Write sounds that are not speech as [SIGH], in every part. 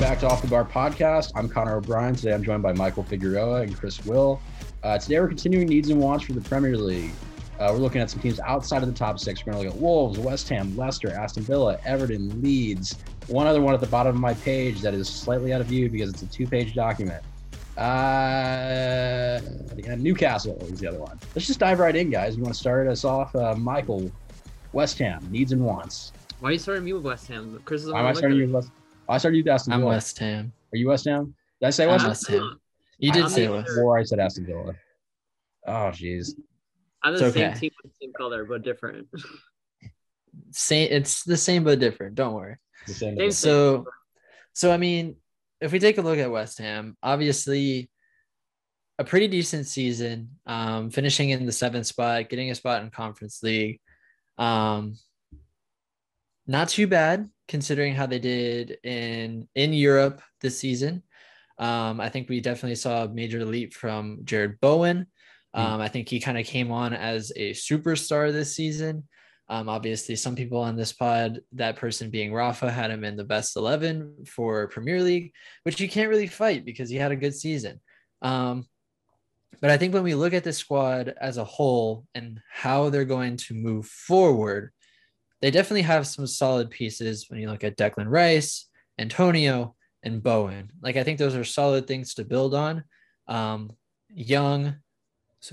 back to Off the Bar podcast. I'm Connor O'Bryan. Today I'm joined by Michael Figueroa and Chris Will. Uh, today we're continuing needs and wants for the Premier League. Uh, we're looking at some teams outside of the top six. We're going to look at Wolves, West Ham, Leicester, Aston Villa, Everton, Leeds. One other one at the bottom of my page that is slightly out of view because it's a two page document. Uh, yeah, Newcastle is the other one. Let's just dive right in, guys. You want to start us off? Uh, Michael, West Ham, needs and wants. Why are you starting me with West Ham? Chris is Why am I starting you with West I started you with Aston I'm West Ham. Are you West Ham? Did I say I'm West Ham? West Ham. You did I'm say the- West. Before I said Aston Villa. Oh, jeez. I'm the It's same okay. team with the same color, but different. [LAUGHS] Same. It's the same but different. Don't worry. The same Same- So, so I mean, if we take a look at West Ham, obviously, a pretty decent season. Um, finishing in the seventh spot, getting a spot in Conference League. Um, not too bad considering how they did in in Europe this season. Um, I think we definitely saw a major leap from Jarrod Bowen. Um, I think he kind of came on as a superstar this season. Um, obviously, some people on this pod, that person being Rafa, had him in the best 11 for Premier League, which you can't really fight because he had a good season. Um, but I think when we look at the squad as a whole and how they're going to move forward, they definitely have some solid pieces when you look at Declan Rice, Antonio, and Bowen. Like, I think those are solid things to build on. Um, young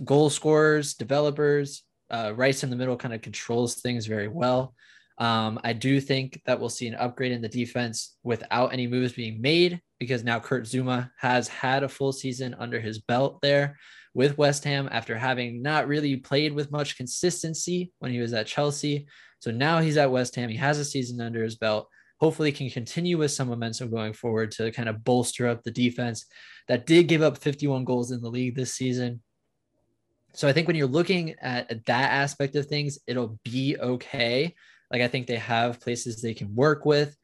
goal scorers, developers, uh, Rice in the middle kind of controls things very well. Um, I do think that we'll see an upgrade in the defense without any moves being made because now Kurt Zouma has had a full season under his belt there with West Ham after having not really played with much consistency when he was at Chelsea. So now he's at West Ham. He has a season under his belt. Hopefully, can continue with some momentum going forward to kind of bolster up the defense that did give up 51 goals in the league this season. So I think when you're looking at that aspect of things, it'll be okay. Like I think they have places they can work with,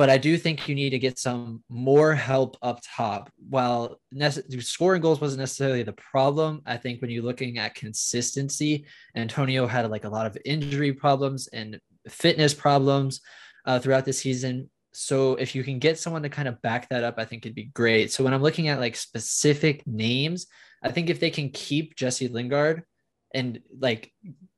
but I do think you need to get some more help up top. While nece- scoring goals wasn't necessarily the problem, I think when you're looking at consistency, Antonio had like a lot of injury problems and fitness problems uh, throughout the season. So if you can get someone to kind of back that up, I think it'd be great. So when I'm looking at like specific names, I think if they can keep Jesse Lingard and like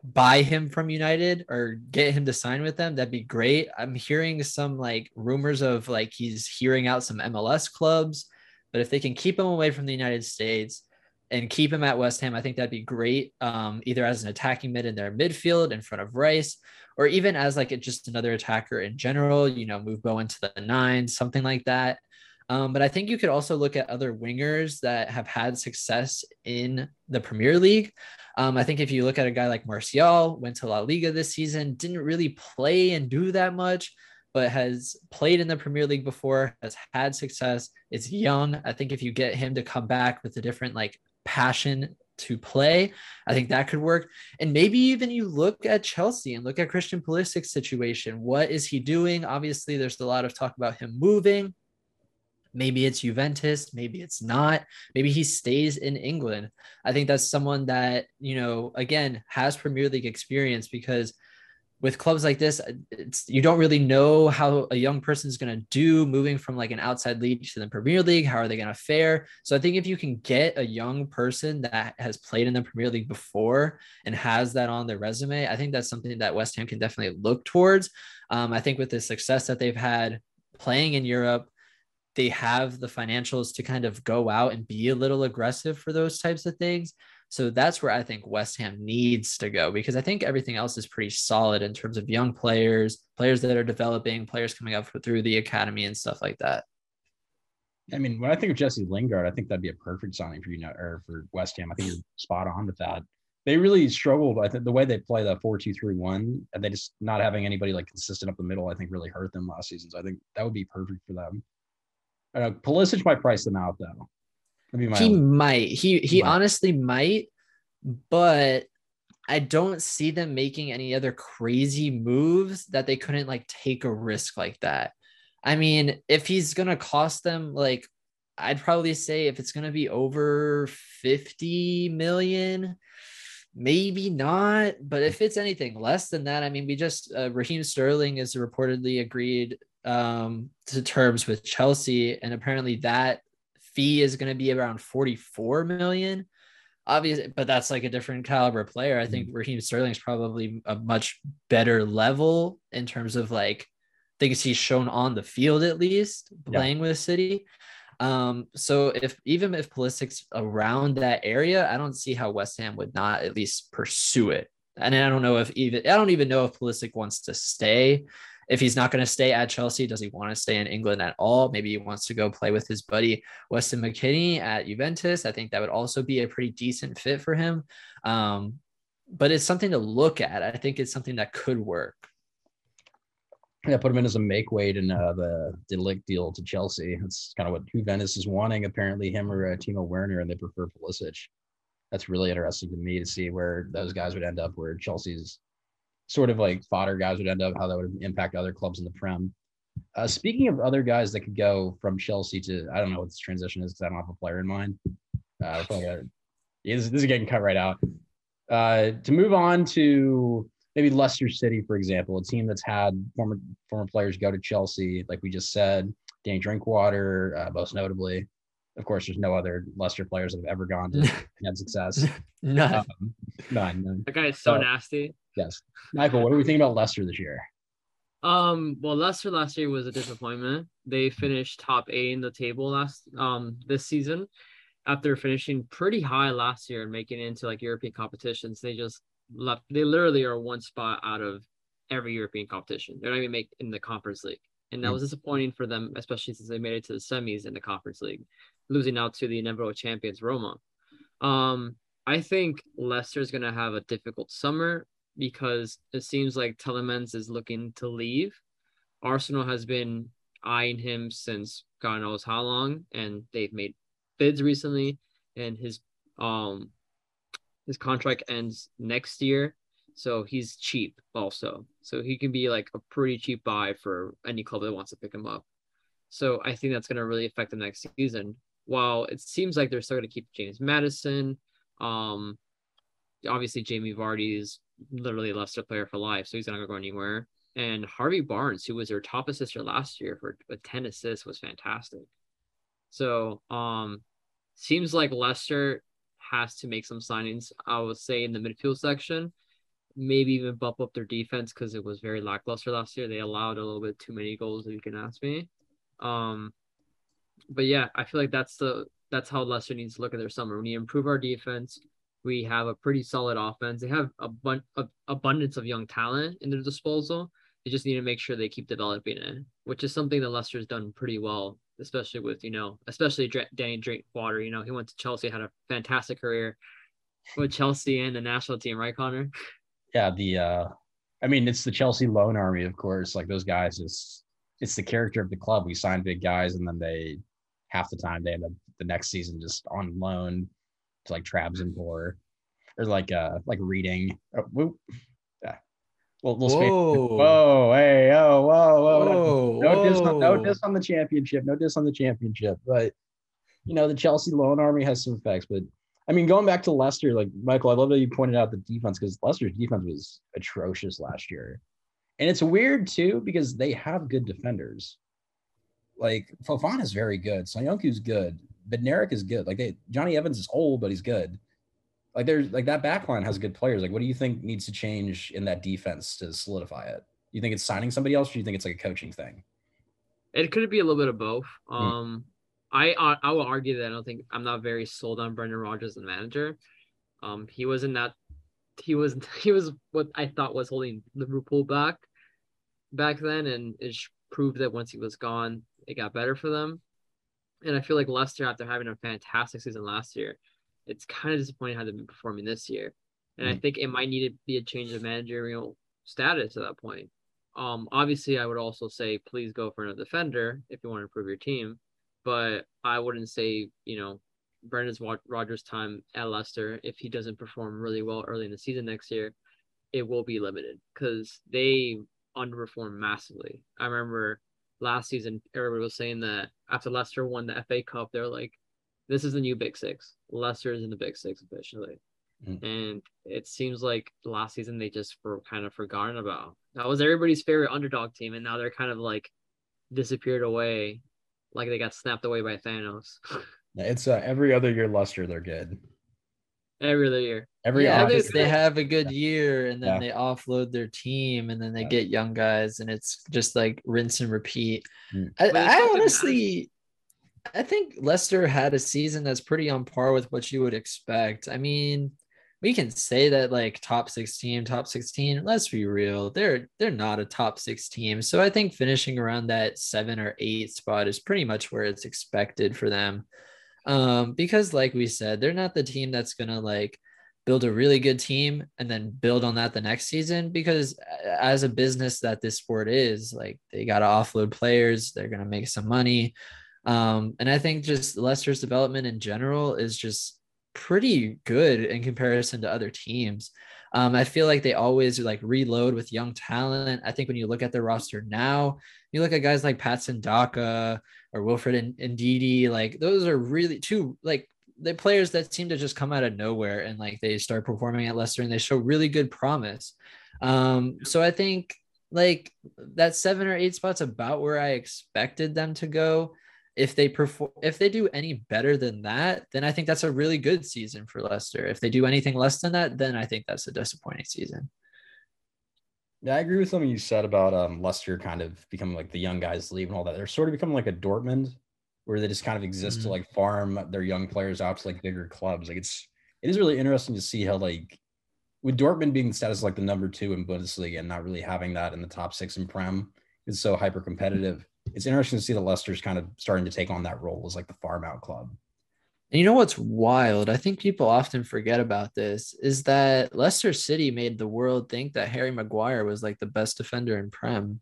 buy him from United or get him to sign with them, that'd be great. I'm hearing some like rumors of like he's hearing out some MLS clubs, but if they can keep him away from the United States and keep him at West Ham, I think that'd be great. Um, either as an attacking mid in their midfield in front of Rice, or even as like a, just another attacker in general. You know, move Bowen to the nine, something like that. Um, but I think you could also look at other wingers that have had success in the Premier League. Um, I think if you look at a guy like Martial, went to La Liga this season, didn't really play and do that much, but has played in the Premier League before, has had success. Is young. I think if you get him to come back with a different like passion to play, I think that could work. And maybe even you look at Chelsea and look at Christian Pulisic's situation. What is he doing? Obviously, there's a lot of talk about him moving. Maybe it's Juventus, maybe it's not. Maybe he stays in England. I think that's someone that, you know, again, has Premier League experience because with clubs like this, you don't really know how a young person is going to do moving from like an outside league to the Premier League. How are they going to fare? So I think if you can get a young person that has played in the Premier League before and has that on their resume, I think that's something that West Ham can definitely look towards. Um, I think with the success that they've had playing in Europe, they have the financials to kind of go out and be a little aggressive for those types of things. So that's where I think West Ham needs to go because I think everything else is pretty solid in terms of young players, players that are developing, players coming up through the academy and stuff like that. I mean, when I think of Jesse Lingard, I think that'd be a perfect signing for you or for West Ham. I think you're spot on with that. They really struggled. I think the way they play the four two three one, and they just not having anybody like consistent up the middle, I think really hurt them last season. So I think that would be perfect for them. Uh, Pulisic might price them out though. He might. He he Might. honestly might, but I don't see them making any other crazy moves that they couldn't like take a risk like that. I mean, if he's gonna cost them like I'd probably say if it's gonna be over 50 million, maybe not. But if it's anything less than that, I mean, we just uh, Raheem Sterling is reportedly agreed um, to terms with Chelsea, and apparently that fee is going to be around 44 million. Obviously, but that's like a different caliber player. I think Raheem Sterling is probably a much better level in terms of like things he's shown on the field, at least playing yeah. with City. Um, so if even if Pulisic's around that area, I don't see how West Ham would not at least pursue it. And I don't know if even I don't even know if Pulisic wants to stay if he's not going to stay at Chelsea, does he want to stay in England at all? Maybe he wants to go play with his buddy Weston McKennie at Juventus. I think that would also be a pretty decent fit for him. Um, but it's something to look at. I think it's something that could work. Yeah, put him in as a make weight in uh, the de Ligt deal to Chelsea. That's kind of what Juventus is wanting. Apparently, him or uh, Timo Werner, and they prefer Pulisic. That's really interesting to me to see where those guys would end up. Where Chelsea's sort of like fodder guys would end up, how that would impact other clubs in the Prem. Uh, speaking of other guys that could go from Chelsea to, I don't know what this transition is because I don't have a player in mind. Uh, this, this, is getting cut right out. Uh, to move on to maybe Leicester City, for example, a team that's had former former players go to Chelsea, like we just said, Danny Drinkwater, uh, most notably. Of course, there's no other Leicester players that have ever gone to [LAUGHS] and had success. [LAUGHS] none. Um, none. none. That guy is so uh, nasty. Yes. Michael, what do we think about Leicester this year? Um, well, Leicester last year was a disappointment. They finished top eight in the table last um this season after finishing pretty high last year and making it into like European competitions. They just left they literally are one spot out of every European competition. They're not even make in the conference league. And that mm. was disappointing for them, especially since they made it to the semis in the conference league, losing out to the inevitable champions Roma. Um, I think Leicester is going to have a difficult summer because it seems like Tielemans is looking to leave. Arsenal has been eyeing him since God knows how long, and they've made bids recently, and his um his contract ends next year. So he's cheap also. So he can be like a pretty cheap buy for any club that wants to pick him up. So I think that's going to really affect the next season. While it seems like they're still going to keep James Maddison, um, obviously Jamie Vardy is literally a Leicester player for life, so he's not gonna go anywhere. And Harvey Barnes, who was their top assister last year for a 10 assists, was fantastic. So um seems like Leicester has to make some signings, I would say, in the midfield section. Maybe even bump up their defense because it was very lackluster last year. They allowed a little bit too many goals, if you can ask me. Um, but yeah, I feel like that's the that's how Leicester needs to look at their summer. We need to improve our defense we have a pretty solid offense. They have a bunch of abundance of young talent in their disposal. They just need to make sure they keep developing it, which is something that Leicester's done pretty well, especially with you know, especially Danny Drinkwater. You know, he went to Chelsea, had a fantastic career with Chelsea and the national team, right, Connor? [LAUGHS] Yeah, the uh, I mean, it's the Chelsea loan army, of course. Like those guys, is it's the character of the club. We sign big guys, and then they half the time they end up the next season just on loan to like Trabzonspor or like uh like reading. Oh, whoop. Yeah. Well, little whoa. whoa, hey, oh, whoa, whoa, whoa, no, no diss on, no diss on the championship, no diss on the championship. But you know, the Chelsea loan army has some effects. But I mean, going back to Leicester, like Michael, I love that you pointed out the defense because Leicester's defense was atrocious last year. And it's weird too because they have good defenders. Like Fofana is very good. Soyuncu's good. Bednarek is good. Like they, Jonny Evans is old, but he's good. Like there's like that backline has good players. Like what do you think needs to change in that defense to solidify it? You think it's signing somebody else, or do you think it's like a coaching thing? It could be a little bit of both. Mm. Um, I I will argue that I don't think I'm not very sold on Brendan Rodgers as manager. Um, he wasn't that he was [LAUGHS] he was what I thought was holding Liverpool back back then, and it proved that once he was gone, it got better for them. And I feel like Leicester, after having a fantastic season last year, it's kind of disappointing how they've been performing this year. And mm I think it might need to be a change of managerial status at that point. Um, obviously, I would also say please go for another defender if you want to improve your team, but I wouldn't say you know Brendan's Rodgers' time at Leicester if he doesn't perform really well early in the season next year, it will be limited because they underperformed massively. I remember last season, everybody was saying that after Leicester won the FA Cup, they're like, this is the new Big Six. Leicester is in the Big Six officially. Mm. And it seems like last season they just were kind of forgotten about. That was everybody's favorite underdog team, and now they're kind of like disappeared away, like they got snapped away by Thanos It's uh, every other year Leicester they're good. every other year. Every yeah, off- August, they have a good year and then Yeah. they offload their team and then they Yeah. get young guys and it's just like rinse and repeat. Mm. I, I honestly, I think Leicester had a season that's pretty on par with what you would expect. I mean, we can say that like top six team, top 16. Let's be real. They're they're not a top six team. So I think finishing around that seven or eight spot is pretty much where it's expected for them. Um, because like we said, they're not the team that's gonna like build a really good team and then build on that the next season because as a business that this sport is like they got to offload players they're going to make some money um, and i think just leicester's development in general is just pretty good in comparison to other teams um, i feel like they always like reload with young talent i think when you look at their roster now you look at guys like patson daka or wilfred and Ndidi, like those are really two like the players that seem to just come out of nowhere and like they start performing at Leicester and they show really good promise. Um, so I think like that seven or eight spots about where I expected them to go. If they perform, if they do any better than that, then I think that's a really good season for Leicester. If they do anything less than that, then I think that's a disappointing season. Yeah, I agree with something you said about um, Leicester kind of becoming like the young guys leave and all that. They're sort of becoming like a Dortmund, where they just kind of exist Mhm. to like farm their young players out to like bigger clubs. Like it's it is really interesting to see how like with Dortmund being the status like the number two in Bundesliga and not really having that in the top six in Prem is so hyper competitive. It's interesting to see the Leicester's kind of starting to take on that role as like the farm out club. And you know what's wild? I think people often forget about this is that Leicester City made the world think that Harry Maguire was like the best defender in Prem.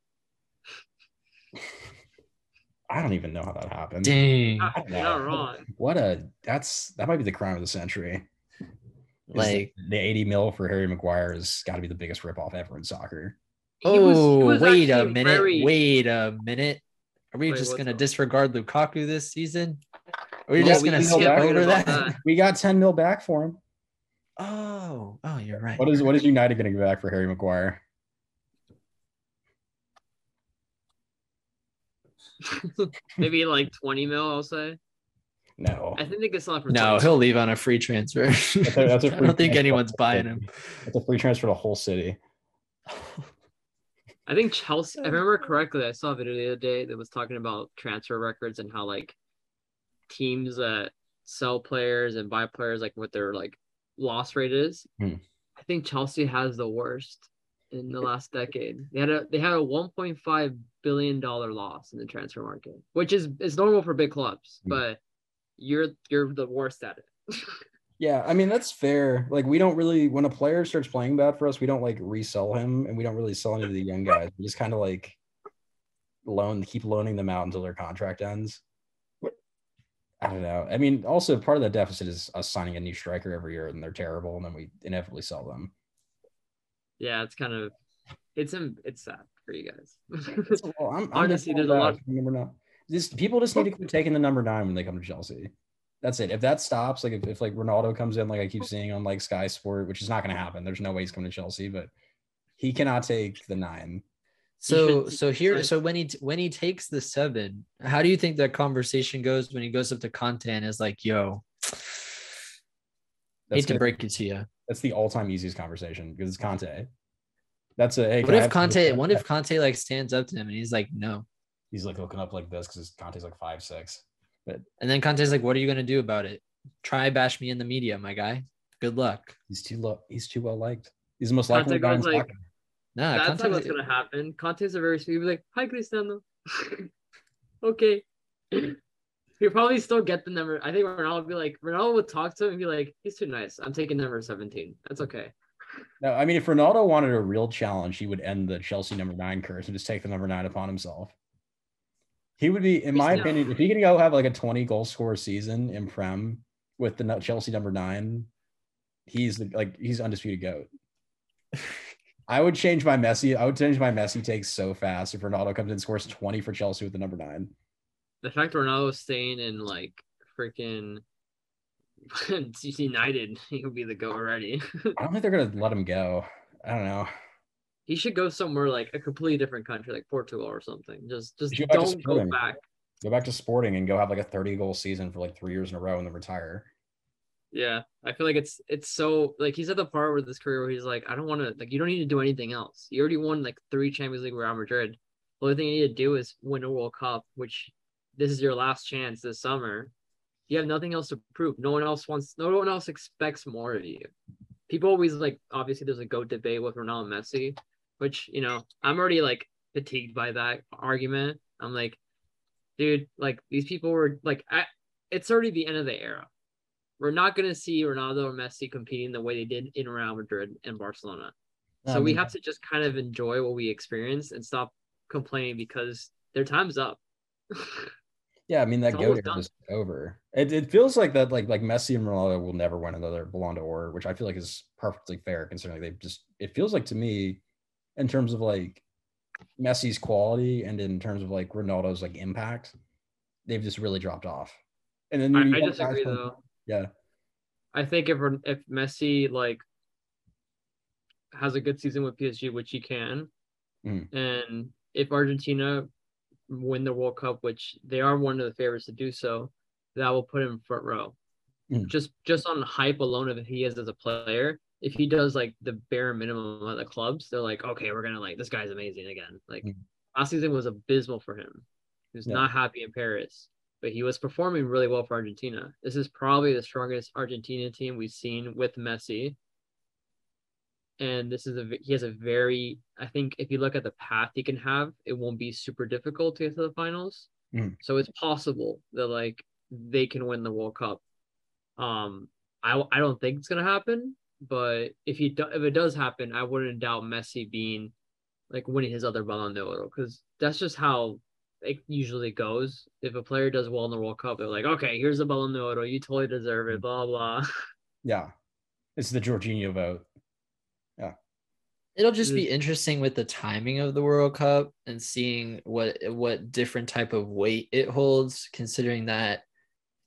I don't even know how that happened. Dang. Ah, I don't not know. wrong. What a that's that might be the crime of the century. Is Like, the 80 mil for Harry Maguire has got to be the biggest ripoff ever in soccer. He oh, was wait a minute. very- Wait a minute. Are we Wait, just going to up? disregard Lukaku this season? Are we Yeah, just we going to skip over that? that. [LAUGHS] We got 10 mil back for him. Oh, oh, you're right. What is what is United getting back for Harry Maguire? [LAUGHS] Maybe like 20 mil, I'll say. No, I think they could sell it for No, 20. he'll leave on a free transfer. That's a- that's a [LAUGHS] I free don't think anyone's buying him. it's a free transfer to the whole city. I think Chelsea, if I remember correctly, I saw a video the other day that was talking about transfer records and how like teams that sell players and buy players, like what their like loss rate is. Hmm. I think Chelsea has the worst in the last decade. They had a they had a 1.5 billion dollar loss in the transfer market, which is is normal for big clubs, Hmm. but you're you're the worst at it. [LAUGHS] Yeah, I mean that's fair. Like we don't really when a player starts playing bad for us, we don't like resell him and we don't really sell any of the young guys. We just kind of like loan keep loaning them out until their contract ends. I don't know. I mean, also part of that deficit is us signing a new striker every year and they're terrible and then we inevitably sell them. yeah, it's kind of it's in, it's sad for you guys. Well, I'm, [LAUGHS] I'm Honestly, there's a lot- Of- Number nine. Just people just need to oh. quit taking the number nine when they come to Chelsea. That's it. If that stops, like if, if like Ronaldo comes in, like I keep oh. seeing on like Sky Sport, which is not going to happen. There's no way he's coming to Chelsea, but he cannot take the nine. [LAUGHS] So so here so when he when he takes the seven, how do you think that conversation goes when he goes up to Conte and is like, "Yo, That's hate to gonna- break it to you." That's the all-time easiest conversation because it's Conte. That's a. Hey, What if Conte? What if Conte like stands up to him and he's like, "No," he's like looking up like this because Conte's like five six. And then Conte's like, "What are you gonna do about it? Try bash me in the media, my guy. Good luck." He's too low. He's too well liked. He's the most Conte likely guy in goes like- soccer. Nah, That's Conte, not what's gonna happen. Conte's a very sweet. He'll be like, "Hi, Cristiano." [LAUGHS] okay. He'll probably still get the number. I think Ronaldo would be like, Ronaldo would talk to him and be like, "He's too nice. I'm taking number 17. That's okay." No, I mean, if Ronaldo wanted a real challenge, he would end the Chelsea number nine curse and just take the number nine upon himself. He would be, in my opinion, if he can go have like a 20 goal scorer season in Prem with the Chelsea number nine, he's the, like he's undisputed goat. [LAUGHS] I would change my Messi. I would change my Messi takes so fast if Ronaldo comes in and scores 20 for Chelsea with the number nine. The fact Ronaldo's staying in like freaking [LAUGHS] United, [LAUGHS] he could be the go already. I don't think they're gonna let him go. I don't know. He should go somewhere like a completely different country, like Portugal or something. Just just go back to don't go Sporting. back. Go back to sporting and go have like a 30 goal season for like three years in a row and then retire. Yeah, I feel like it's it's so like he's at the part with his career where he's like, I don't want to like you don't need to do anything else. You already won like three Champions League with Real Madrid. The only thing you need to do is win a World Cup, which this is your last chance this summer. You have nothing else to prove. No one else wants. No one else expects more of you. People always like. Obviously, there's a goat debate with Ronaldo and Messi, which you know I'm already like fatigued by that argument. I'm like, dude, like these people were like, I, it's already the end of the era. We're not gonna see Ronaldo or Messi competing the way they did in Real Madrid and Barcelona. So I we have to just kind of enjoy what we experience and stop complaining because their time's up. [LAUGHS] Yeah, I mean that goat era is over. It, it feels like that like like Messi and Ronaldo will never win another Ballon d'Or, which I feel like is perfectly fair considering they've just it feels like to me in terms of like Messi's quality and in terms of like Ronaldo's like impact, they've just really dropped off. And then I, I disagree from- though. Yeah, I think if if Messi like has a good season with PSG, which he can, Mhm. and if Argentina win the World Cup, which they are one of the favorites to do so, that will put him front row. Mhm. Just just on hype alone of he is as a player. If he does like the bare minimum at the clubs, they're like, okay, we're gonna like this guy's amazing again. Like Mhm. last season was abysmal for him. He was Yeah. not happy in Paris, but he was performing really well for Argentina. This is probably the strongest Argentina team we've seen with Messi. And this is a he has a very I think if you look at the path he can have, it won't be super difficult to get to the finals. Mhm. So it's possible that like they can win the World Cup. Um, I I don't think it's gonna happen, but if he do, if it does happen, I wouldn't doubt Messi being like winning his other Ballon d'Or because that's just how it usually goes. If a player does well in the World Cup, they're like, okay, here's the Ballon d'Or, you totally deserve it, blah blah. [LAUGHS] yeah. It's the Jorginho vote. Yeah, it'll just be interesting with the timing of the World Cup and seeing what what different type of weight it holds, considering that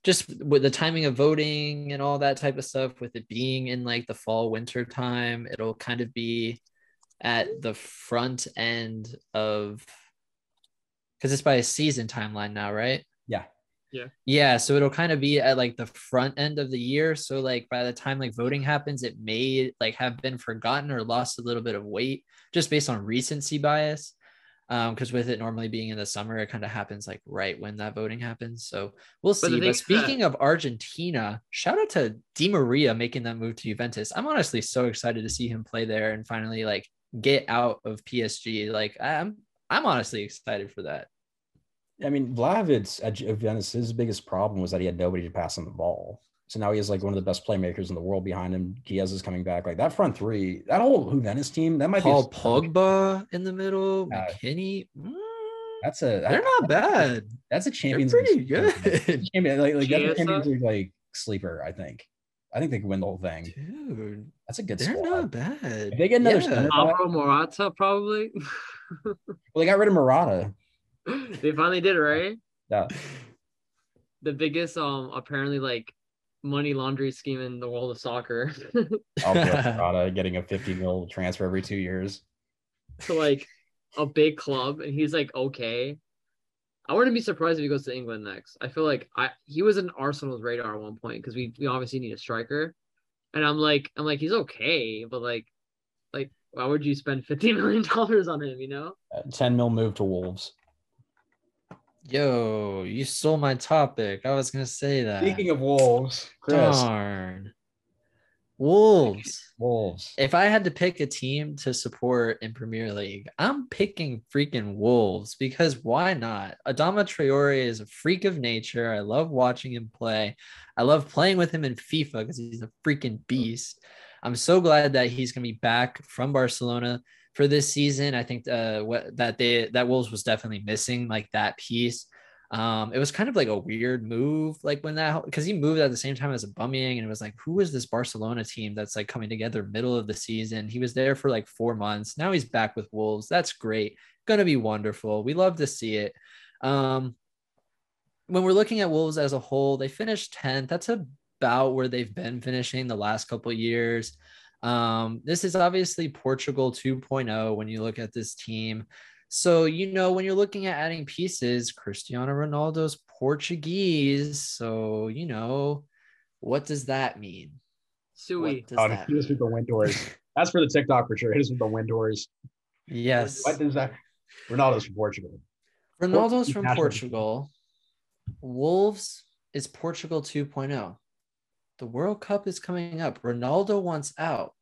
just with the timing of voting and all that type of stuff, with it being in like the fall winter time, it'll kind of be at the front end of because it's by a season timeline now, right? Yeah. Yeah, Yeah. so it'll kind of be at like the front end of the year. So like by the time like voting happens, it may like have been forgotten or lost a little bit of weight just based on recency bias. Um, because with it normally being in the summer, it kind of happens like right when that voting happens. So we'll see. thing But is that- speaking of Argentina, shout out to Di Maria making that move to Juventus. I'm honestly so excited to see him play there and finally like get out of PSG. Like I'm I'm honestly excited for that. I mean, Vlahovic at Juventus, his biggest problem was that he had nobody to pass him the ball. So now he has like one of the best playmakers in the world behind him. Chiesa is coming back. Like that front three, that whole Juventus team, that might Paul be a, Pogba in the middle, Uh, McKennie. mm, That's a they're not bad. That's a They're Champions pretty League good, Champion, like, like that's a Chiesa? Champions League like sleeper. I think. I think they could win the whole thing. dude. That's a good They're squad. not bad. If they get another Yeah. center Alvaro Morata probably. Well, they got rid of Morata. they finally did it, right? Yeah. The biggest um apparently like money laundry scheme in the world of soccer. Alvaro [LAUGHS] getting a 50 mil transfer every two years. to like a big club and he's like okay. I wouldn't be surprised if he goes to England next. I feel like I he was in Arsenal's radar at one point because we, we obviously need a striker. And I'm like I'm like he's okay, but like like why would you spend fifty [LAUGHS] million dollars on him, you know? Uh, 10 mil move to Wolves. Yo, you stole my topic. I was gonna say that. Speaking of Wolves, Chris, Darn. Wolves. Wolves. If I had to pick a team to support in Premier League, I'm picking freaking Wolves because why not? Adama Traore is a freak of nature. I love watching him play. I love playing with him in FIFA because he's a freaking beast. I'm so glad that he's to be back from Barcelona for this season. I think uh, what that they that Wolves was definitely missing like that piece. Um, it was kind of like a weird move, like when that because he moved at the same time as a Aubameyang, and it was like, who is this Barcelona team that's like coming together middle of the season? He was there for like four months. Now he's back with Wolves. That's great. Gonna be wonderful. We love to see it. Um, when we're looking at Wolves as a whole, they finished 10th. That's about where they've been finishing the last couple years. Um, this is obviously Portugal 2.0 when you look at this team. So, you know, when you're looking at adding pieces, Cristiano Ronaldo's Portuguese. So, you know, what does that mean? Sui. What does Oh, that hit us with the Windors. [LAUGHS] That's for the TikTok for sure. Hit us with the Windors. Yes. What does that? Ronaldo's from Portugal. Ronaldo's from Portugal. Wolves is Portugal 2.0. The World Cup is coming up. Ronaldo wants out.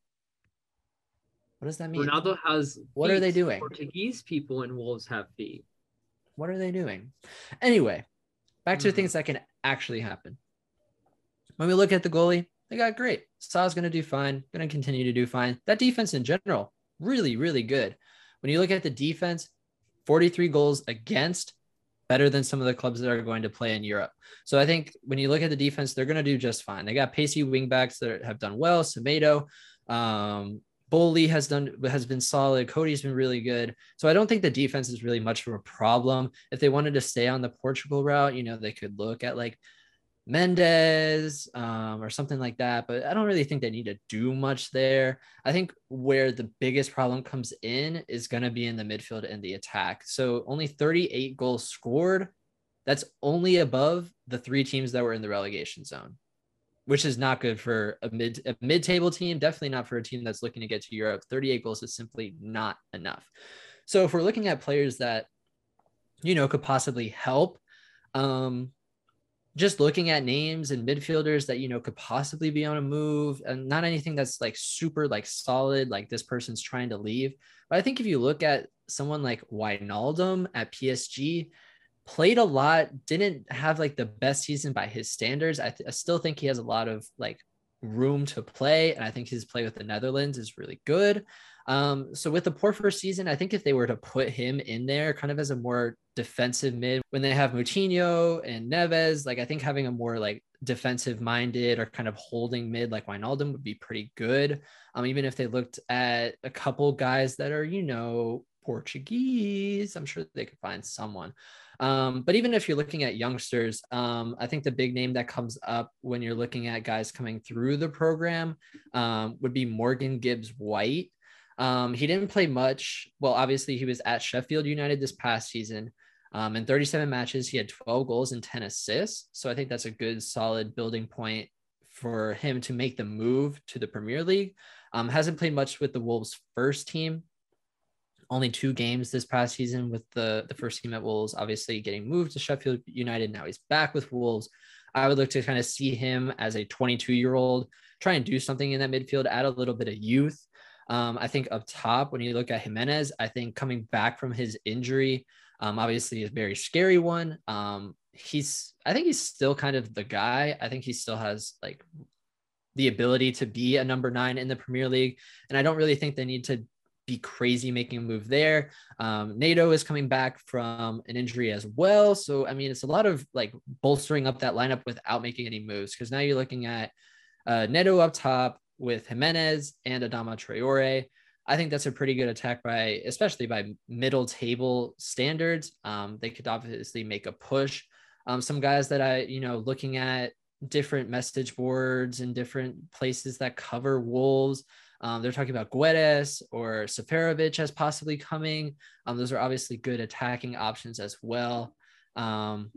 What does that mean? Ronaldo has. What are they doing? Portuguese people and Wolves have feet. What are they doing? Anyway, back to the Mhm. things that can actually happen. When we look at the goalie, they got great. Sá's going to do fine, going to continue to do fine. That defense in general, really, really good. When you look at the defense, 43 goals against, better than some of the clubs that are going to play in Europe. So I think when you look at the defense, they're going to do just fine. They got pacey wingbacks that have done well. Semedo, um, Boly has done has been solid. Coady's been really good. So I don't think the defense is really much of a problem. If they wanted to stay on the Portugal route, you know, they could look at like Mendes um, or something like that. But I don't really think they need to do much there. I think where the biggest problem comes in is going to be in the midfield and the attack. So only 38 goals scored. That's only above the three teams that were in the relegation zone, which is not good for a mid a mid table team. Definitely not for a team that's looking to get to Europe. 38 goals is simply not enough. So if we're looking at players that you know could possibly help, um, just looking at names and midfielders that you know could possibly be on a move and not anything that's like super like solid like this person's trying to leave. But i think if you look at someone like Wijnaldum at PSG played a lot didn't have like the best season by his standards. I, th- I still think he has a lot of like room to play and i think his play with the netherlands is really good um, so with the poor first season, I think if they were to put him in there kind of as a more defensive mid when they have Moutinho and Neves, like I think having a more like defensive minded or kind of holding mid like Wijnaldum would be pretty good. Um, even if they looked at a couple guys that are, you know, Portuguese, I'm sure they could find someone. Um, but even if you're looking at youngsters, um, I think the big name that comes up when you're looking at guys coming through the program um, would be Morgan Gibbs White. Um, he didn't play much. Well, obviously, he was at Sheffield United this past season. Um, in 37 matches, he had 12 goals and 10 assists. So I think that's a good, solid building point for him to make the move to the Premier League. Um, hasn't played much with the Wolves first team. Only two games this past season with the, the first team at Wolves, obviously getting moved to Sheffield United. Now he's back with Wolves. I would look to kind of see him as a 22 year old, try and do something in that midfield, add a little bit of youth. Um, I think up top, when you look at Jimenez, I think coming back from his injury, um, obviously a very scary one. Um, he's, I think he's still kind of the guy. I think he still has like the ability to be a number nine in the Premier League. And I don't really think they need to be crazy making a move there. Um, Neto is coming back from an injury as well. So, I mean, it's a lot of like bolstering up that lineup without making any moves because now you're looking at uh, Neto up top, with Jimenez and Adama Traore. I think that's a pretty good attack by, especially by middle table standards. Um, they could obviously make a push. Um, some guys that I, you know, looking at different message boards and different places that cover Wolves. Um, they're talking about Guedes or Seferovic as possibly coming. Um, those are obviously good attacking options as well. Um,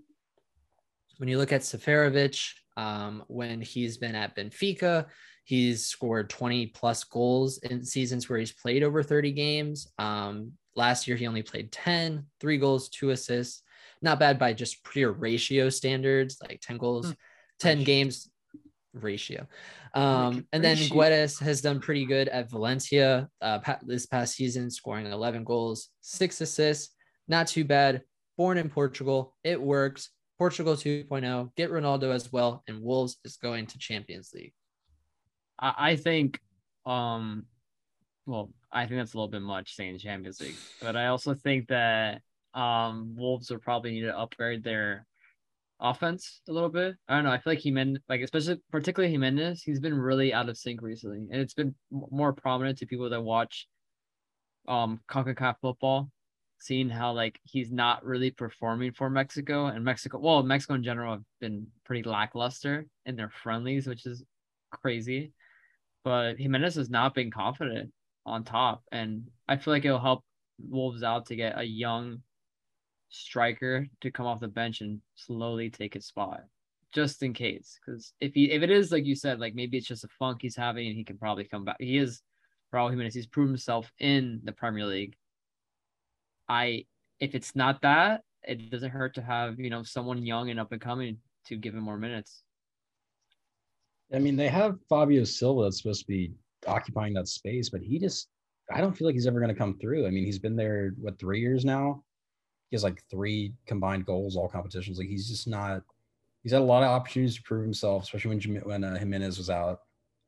when you look at Seferovic, um, when he's been at Benfica, He's scored 20 plus goals in seasons where he's played over 30 games. Um, last year, he only played 10, three goals, two assists. Not bad by just pure ratio standards, like 10 goals, Hmm. 10 Ratio. games ratio. Um, and then. Guedes has done pretty good at Valencia uh, this past season, scoring 11 goals, six assists. Not too bad. Born in Portugal, it works. Portugal 2.0, get Ronaldo as well, and Wolves is going to Champions League. I, I think, um, well, I think that's a little bit much saying Champions League, but I also think that um Wolves will probably need to upgrade their offense a little bit. I don't know. I feel like Jimenez, like especially particularly Jimenez, he's been really out of sync recently, and it's been more prominent to people that watch um CONCACAF football, seeing how like he's not really performing for Mexico and Mexico. Well, Mexico in general have been pretty lackluster in their friendlies, which is crazy. But Jimenez has not been confident on top, and I feel like it'll help Wolves out to get a young striker to come off the bench and slowly take his spot, just in case. Because if he if it is like you said, like maybe it's just a funk he's having, and he can probably come back. He is Raul Jimenez. He's proven himself in the Premier League. I if it's not that, it doesn't hurt to have you know someone young and up and coming to give him more minutes. I mean, they have Fabio Silva that's supposed to be occupying that space, but he just I don't feel like he's ever going to come through. I mean, he's been there what three years now. He has like three combined goals all competitions. Like he's just not. He's had a lot of opportunities to prove himself, especially when when uh, Giménez was out.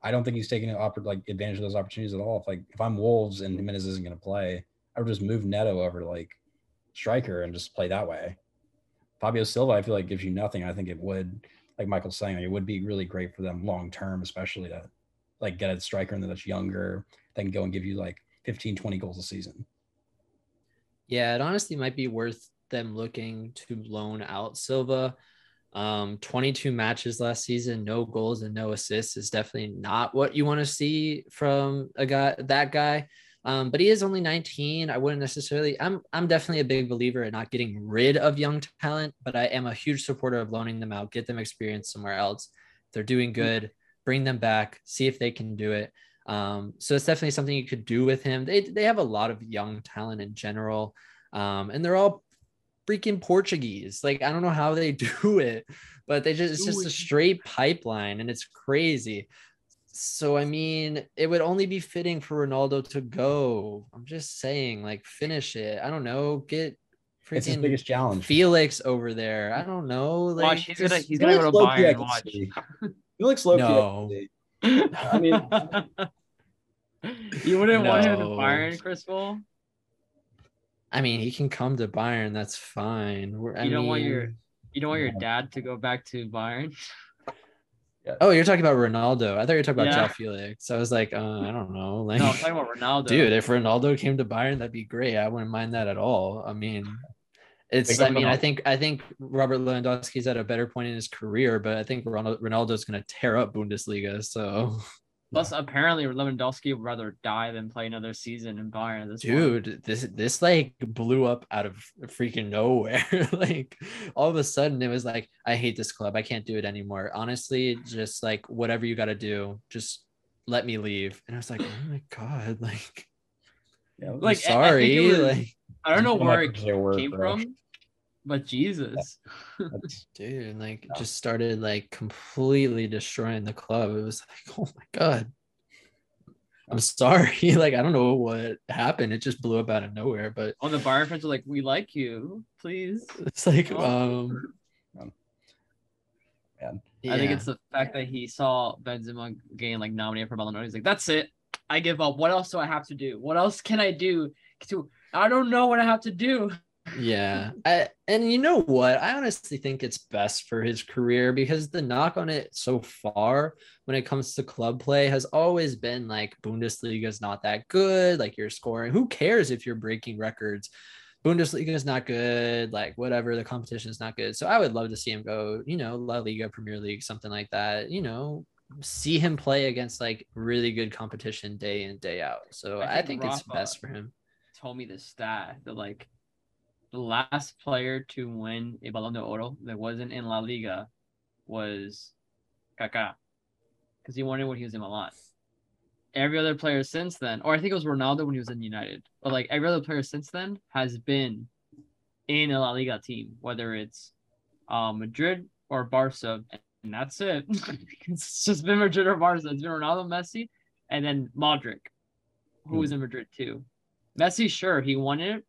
I don't think he's taking like advantage of those opportunities at all. If like if I'm Wolves and Jimenez isn't going to play, I would just move Neto over like striker and just play that way. Fabio Silva, I feel like gives you nothing. I think it would, like Michael's saying, it would be really great for them long term, especially to like get a striker in that's younger that can go and give you like 15, 20 goals a season. Yeah, it honestly might be worth them looking to loan out Silva. Um, 22 matches last season, no goals and no assists is definitely not what you want to see from a guy that guy. Um, but he is only 19. I wouldn't necessarily. I'm I'm definitely a big believer in not getting rid of young talent, but I am a huge supporter of loaning them out, get them experience somewhere else. If they're doing mm-hmm. good, bring them back, see if they can do it. Um, so it's definitely something you could do with him. They they have a lot of young talent in general, um, and they're all freaking Portuguese. Like I don't know how they [LAUGHS] do it, but they just it's just a straight pipeline, and it's crazy. So I mean, it would only be fitting for Ronaldo to go. I'm just saying, like, finish it. I don't know, get freaking it's his biggest challenge. Felix over there. I don't know. Like, watch, he's gonna he's gonna go to Bayern. Watch. Felix low no. I mean, [LAUGHS] you wouldn't no. want him to Bayern, Crystal. I mean, he can come to Bayern. That's fine. I you don't mean, want your you don't want your dad to go back to Bayern. [LAUGHS] Yeah. Oh, you're talking about Ronaldo. I thought you were talking about yeah. João Felix. I was like, uh, I don't know. [LAUGHS] Like, no, I'm talking about Ronaldo. Dude, if Ronaldo came to Bayern, that'd be great. I wouldn't mind that at all. I mean, it's. I mean, I think I think Robert Lewandowski's at a better point in his career, but I think Ronaldo, Ronaldo's going to tear up Bundesliga. So [LAUGHS] Plus, apparently Lewandowski would rather die than play another season in Bayern. This Dude, one. this this like blew up out of freaking nowhere. [LAUGHS] like all of a sudden, it was like, I hate this club. I can't do it anymore. Honestly, just like whatever you got to do, just let me leave. And I was like, oh my god, [LAUGHS] like, yeah, like sorry, was, like I don't know where it came from but Jesus, [LAUGHS] dude, like yeah. just started like completely destroying the club. It was like, oh my god, I'm sorry. [LAUGHS] like I don't know what happened. It just blew up out of nowhere. But on the Bayern fans are like, we like you, please. It's like, um, man. Yeah. I think it's the fact that he saw Benzema getting like nominated for Ballon d'Or. He's like, that's it. I give up. What else do I have to do? What else can I do? To I don't know what I have to do yeah. I, and you know what? I honestly think it's best for his career because the knock on it so far when it comes to club play has always been like Bundesliga is not that good. Like you're scoring. Who cares if you're breaking records? Bundesliga is not good. Like whatever, the competition is not good. So I would love to see him go, you know, La Liga, Premier League, something like that. You know, see him play against like really good competition day in, day out. So I think, I think it's best for him. Told me the stat that like the last player to win a Balón de Oro that wasn't in La Liga was Kaká, because he won it when he was in Milan. Every other player since then, or I think it was Ronaldo when he was in United, but like every other player since then has been in a La Liga team, whether it's uh, Madrid or Barca, and that's it. [LAUGHS] it's just been Madrid or Barca. It's been Ronaldo, Messi, and then Modric, who was in Madrid too. Messi, sure, he won it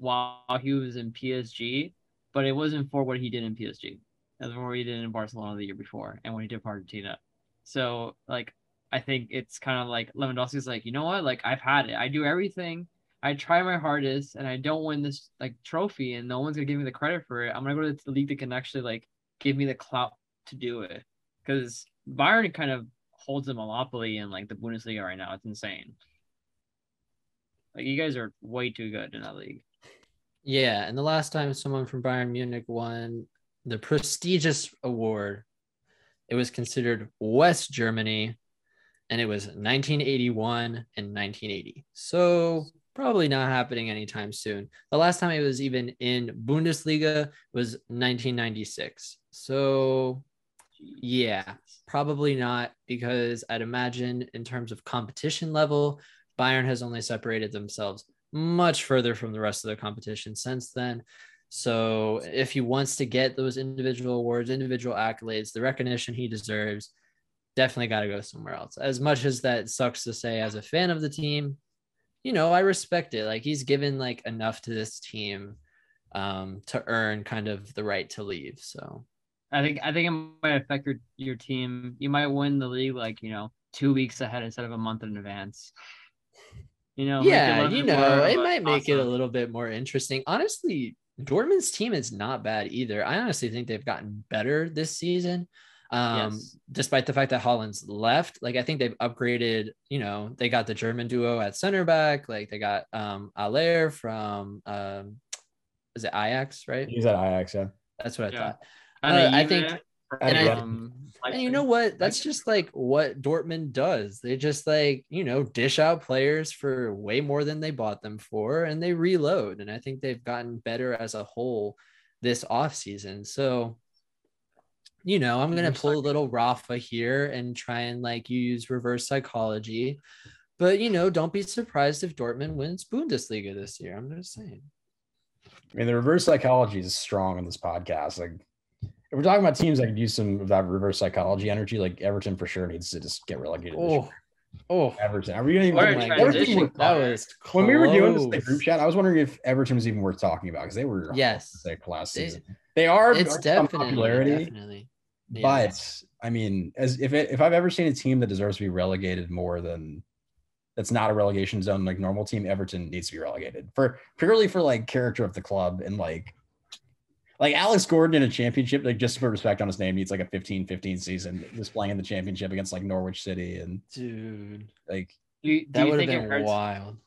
while he was in PSG, but it wasn't for what he did in PSG. That's what he did in Barcelona the year before and when he did Argentina. So like I think it's kind of like Lewandowski's like, you know what? Like I've had it. I do everything. I try my hardest and I don't win this like trophy and no one's gonna give me the credit for it. I'm gonna go to the league that can actually like give me the clout to do it. Because Bayern kind of holds a monopoly in like the Bundesliga right now. It's insane. Like you guys are way too good in that league. Yeah, and the last time someone from Bayern Munich won the prestigious award, it was considered West Germany, and it was 1981 and 1980. So probably not happening anytime soon. The last time it was even in Bundesliga was 1996. So yeah, probably not because I'd imagine in terms of competition level, Bayern has only separated themselves much further from the rest of the competition since then. So if he wants to get those individual awards, individual accolades, the recognition he deserves, definitely got to go somewhere else. As much as that sucks to say as a fan of the team, you know, I respect it. Like he's given like enough to this team um to earn kind of the right to leave. So I think I think it might affect your your team. You might win the league like, you know, two weeks ahead instead of a month in advance. You know, yeah, you know, it might make awesome. it a little bit more interesting. Honestly, Dortmund's team is not bad either. I honestly think they've gotten better this season. Um, yes. despite the fact that Haaland's left, like I think they've upgraded, you know, they got the German duo at center back, like they got um Haller from um is it Ajax, right? He's at Ajax, yeah. That's what I yeah. thought. Uh, I think and, I, um, and you know what? That's just like what Dortmund does. They just like, you know, dish out players for way more than they bought them for and they reload. And I think they've gotten better as a whole this off season. So, you know, I'm going to pull a little Rafa here and try and like use reverse psychology. But, you know, don't be surprised if Dortmund wins Bundesliga this year. I'm just saying. I mean, the reverse psychology is strong in this podcast. Like, if we're talking about teams that could use some of that reverse psychology energy, like Everton for sure needs to just get relegated. Oh, oh, Everton. Are we going to even? Everton that was when we were doing this the group chat. I was wondering if Everton was even worth talking about because they were yes last season. They, they are. It's definitely popularity, definitely. Yeah. But I mean, as if it, if I've ever seen a team that deserves to be relegated more than that's not a relegation zone like normal team, Everton needs to be relegated for purely for like character of the club and like like Alex Gordon in a championship, like just to put respect on his name, needs like a 15 15 season just playing in the championship against like Norwich City. And dude, like do you, do that would have been hurts, wild.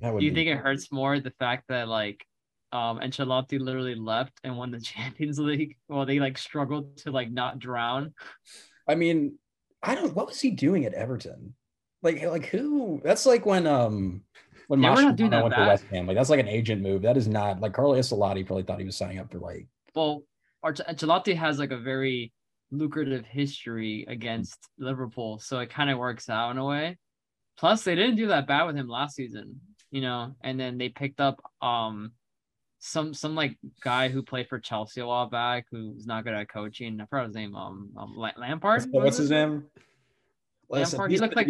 That would do you be, think it hurts more the fact that like um Ancelotti literally left and won the [LAUGHS] Champions League? while they like struggled to like not drown. I mean, I don't what was he doing at Everton? Like like who that's like when um when yeah, went bad. to West Ham. Like that's like an agent move. That is not like Carlo Ancelotti probably thought he was signing up for like well, Ancelotti has like a very lucrative history against Liverpool, so it kind of works out in a way. Plus, they didn't do that bad with him last season, you know. And then they picked up um some some like guy who played for Chelsea a while back who's not good at coaching. I forgot his name. Um, um Lampard. What's, his name? Lampard. he looked like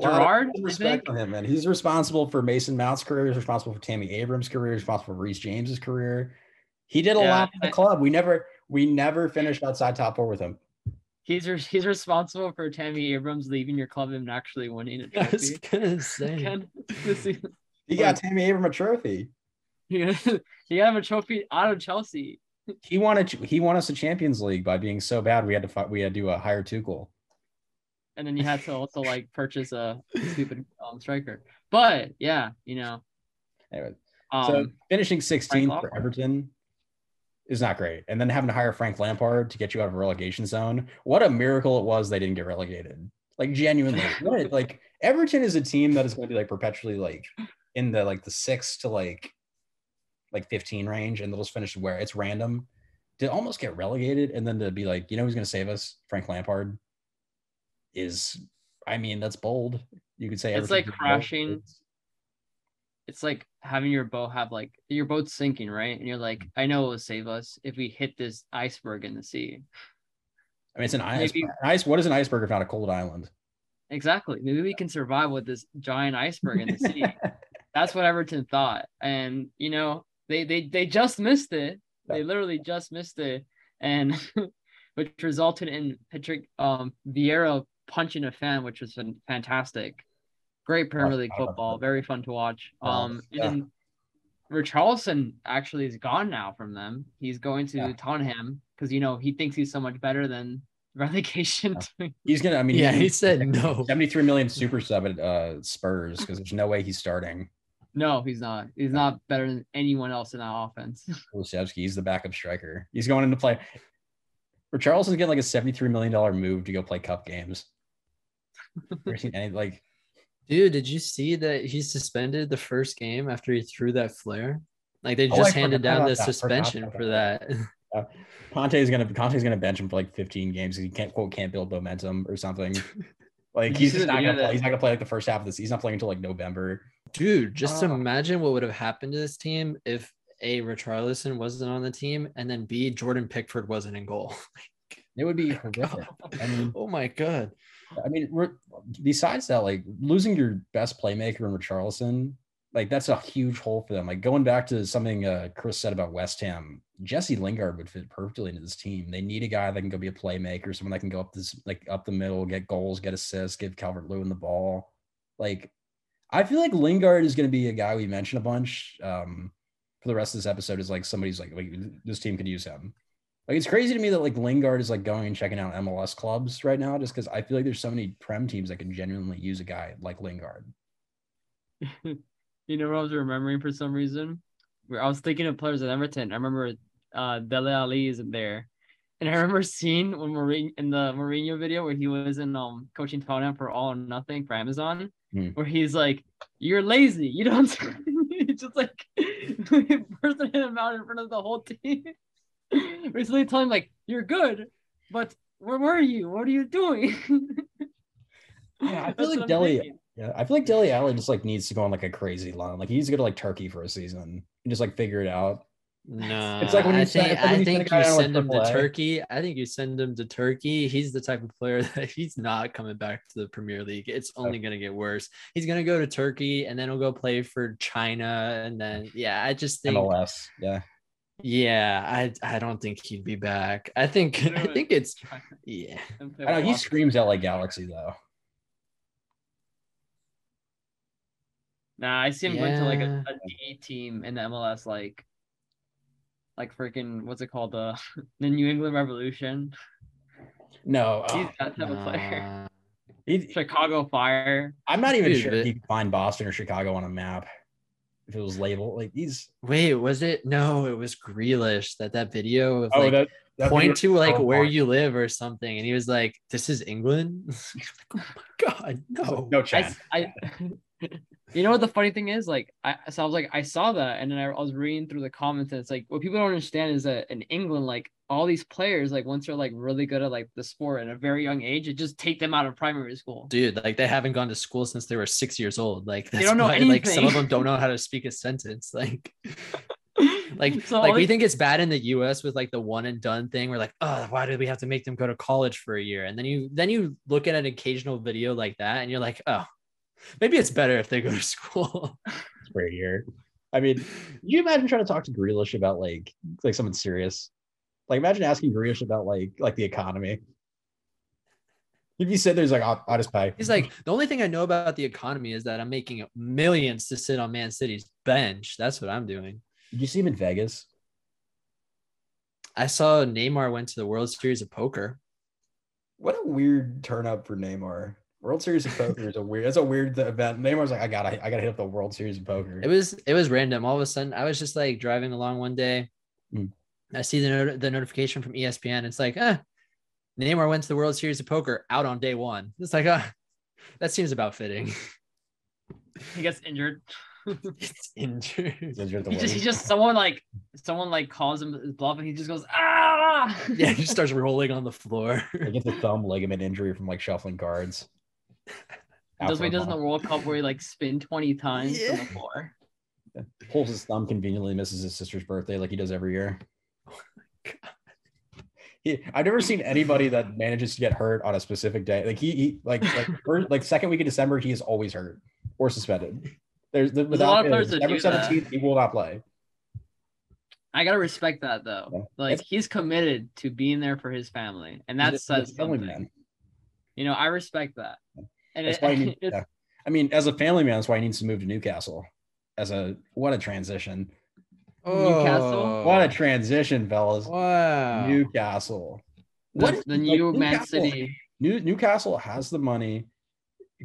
Gerrard. Respect on him, man. He's responsible for Mason Mount's career. He's responsible for Tammy Abrams' career. He's responsible for Reece James's career. He did a yeah, lot in the club. We never we never finished outside top four with him. He's re- he's responsible for Tammy Abrams leaving your club and actually winning a [LAUGHS] trophy. I was gonna [LAUGHS] say. [LAUGHS] he got Tammy Abrams a trophy. he got him a trophy out of Chelsea. He wanted he won us a Champions League by being so bad we had to fight, we had to uh, hire Tuchel. And then you had to also like purchase a stupid um, striker. But yeah, you know. Anyway, um, so finishing 16th for Everton is not great. And then having to hire Frank Lampard to get you out of a relegation zone. What a miracle it was they didn't get relegated. Like genuinely. what, like Everton is a team that is going to be like perpetually like in the like the six to like like 15 range and they'll just finish where it's random to almost get relegated and then to be like, you know who's gonna save us? Frank Lampard is I mean, that's bold. You could say it's like crashing it's like having your boat have like your boat's sinking, right? And you're like, I know it will save us if we hit this iceberg in the sea. I mean, it's an ice. Maybe, ice. What is an iceberg if not a cold island? Exactly. Maybe we can survive with this giant iceberg in the sea. [LAUGHS] That's what Everton thought, and you know, they they they just missed it. They literally just missed it, and [LAUGHS] which resulted in Patrick um Vieira punching a fan, which was fantastic. Great Premier League football, very fun to watch. Um, yeah. and Richarlison actually is gone now from them. He's going to yeah. Tottenham because you know he thinks he's so much better than [LAUGHS] relegation. [LAUGHS] he's gonna. I mean, yeah, he said no. Seventy-three million super sub at uh, Spurs because there's no way he's starting. No, he's not. He's not better than anyone else in that offense. [LAUGHS] Kulusevski, he's the backup striker. He's going into play. Richarlison's getting like a seventy-three million dollar move to go play cup games. Never seen any like Dude, did you see that he suspended the first game after he threw that flare? Like they Oh, just forgot handed down the that. Suspension for that. [LAUGHS] Conte's gonna Conte's gonna bench him for like 15 games. He can't quote can't build momentum or something. [LAUGHS] Like he's just not gonna play. He's not gonna play like the first half of this. He's not playing until like November. Dude, just Oh. imagine what would have happened to this team if A. Richarlison wasn't on the team and then B. Jordan Pickford wasn't in goal. [LAUGHS] It would be horrific. I mean, oh my god. I mean, besides that, like losing your best playmaker in Richarlison, like that's a huge hole for them. Like going back to something uh, Chris said about West Ham, Jesse Lingard would fit perfectly into this team. They need a guy that can go be a playmaker, someone that can go up this like up the middle, get goals, get assists, give Calvert Lewin the ball. Like, I feel like Lingard is going to be a guy we mention a bunch um, for the rest of this episode. Is like somebody's like, like this team could use him. Like it's crazy to me that like Lingard is like going and checking out MLS clubs right now, just because I feel like there's so many prem teams that can genuinely use a guy like Lingard. [LAUGHS] You know what I was remembering for some reason? Where I was thinking of players at Everton. I remember uh Dele Alli isn't there. And I remember seeing when Mourinho in the Mourinho video where he was in um coaching Tottenham for all or nothing for Amazon, Hmm. where he's like, You're lazy, you don't it's [LAUGHS] just like [LAUGHS] person hit him out in front of the whole team. [LAUGHS] Recently telling him like, You're good, but where were you? What are you doing? [LAUGHS] Yeah, I feel like what I'm thinking. Yeah, I feel like Dele Alli just like needs to go on like a crazy line. Like he needs to go to like Turkey for a season and just like figure it out. No, It's like when you I send- think, it's like when I you think guy you send him to AAA. Turkey. I think you send him to Turkey. He's the type of player [LAUGHS] that he's not coming back to the Premier League. It's only going to get worse. He's going to go to Turkey and then he'll go play for China. And then, yeah, I just think, MLS. Yeah. Yeah, I, I don't think he'd be back. I think, [LAUGHS] I think it's, [LAUGHS] yeah. I know he screams out like Galaxy though. Nah, I see him going to like a, a D team in the MLS, like, like freaking what's it called, the uh, [LAUGHS] the New England Revolution. No, He's oh, that type of player. Nah. he- Chicago Fire. I'm not even Dude, sure but- he could find Boston or Chicago on a map if it was labeled. Like these. Wait, was it? No, it was Grealish that that video of oh like, that, that point video to like so where you live or something. And he was like, this is England. [LAUGHS] oh my God, no. no I, chance. I [LAUGHS] you know what the funny thing is? Like, I so I was like, I saw that, and then I, I was reading through the comments, and it's like what people don't understand is that in England, like all these players, like once they're like really good at like the sport at a very young age, it just take them out of primary school. dude like they haven't gone to school since they were six years old like They don't know why, like some of them don't know how to speak a sentence [LAUGHS] like [LAUGHS] like So like all we think it's bad in the us with like the one and done thing we're like oh why do we have to make them go to college for a year and then you then you look at an occasional video like that and you're like oh maybe it's better if they go to [LAUGHS] school for a year. I mean, you imagine trying to talk to Grealish about like like something serious? Like imagine asking Grealish about like like the economy. If you said there's like I'll, I'll just pay. he's like the only thing i know about the economy is that i'm making millions to sit on man city's bench that's what i'm doing Did you see him in Vegas? i saw neymar went to the world series of poker What a weird turn up for Neymar. World Series of Poker is a weird. That's a weird event. Neymar's like, I gotta, I gotta hit up the World Series of Poker. It was it was random. All of a sudden, I was just like driving along one day. Mm. I see the not- the notification from ESPN. It's like, ah, Neymar went to the World Series of Poker out on day one. It's like, ah, that seems about fitting. he gets injured. [LAUGHS] it's injured. Since you're the He just, he just someone like someone like calls him his bluff, and he just goes ah. [LAUGHS] Yeah, he just starts rolling on the floor. He gets a thumb ligament injury from like shuffling cards. Out Does what he does in the month. World Cup where he like spin twenty times on the Yeah. floor. Pulls his thumb conveniently, misses his sister's birthday like he does every year. He, I've never seen anybody that manages to get hurt on a specific day. Like he, he like like, [LAUGHS] first, like second week of December, he is always hurt or suspended. There's, the, There's a lot of players that do that. seventeenth, he will not play. I gotta respect that though. Yeah. Like It's- he's committed to being there for his family, and that He's a- says family something. man. You know, I respect that. And That's it, why [LAUGHS] it's, yeah. I mean, as a family man, that's why he needs to move to Newcastle. As a what a transition! Newcastle? What a transition, fellas! Wow. Newcastle. the, What is- the like, new Man Newcastle- City. New, Newcastle has the money.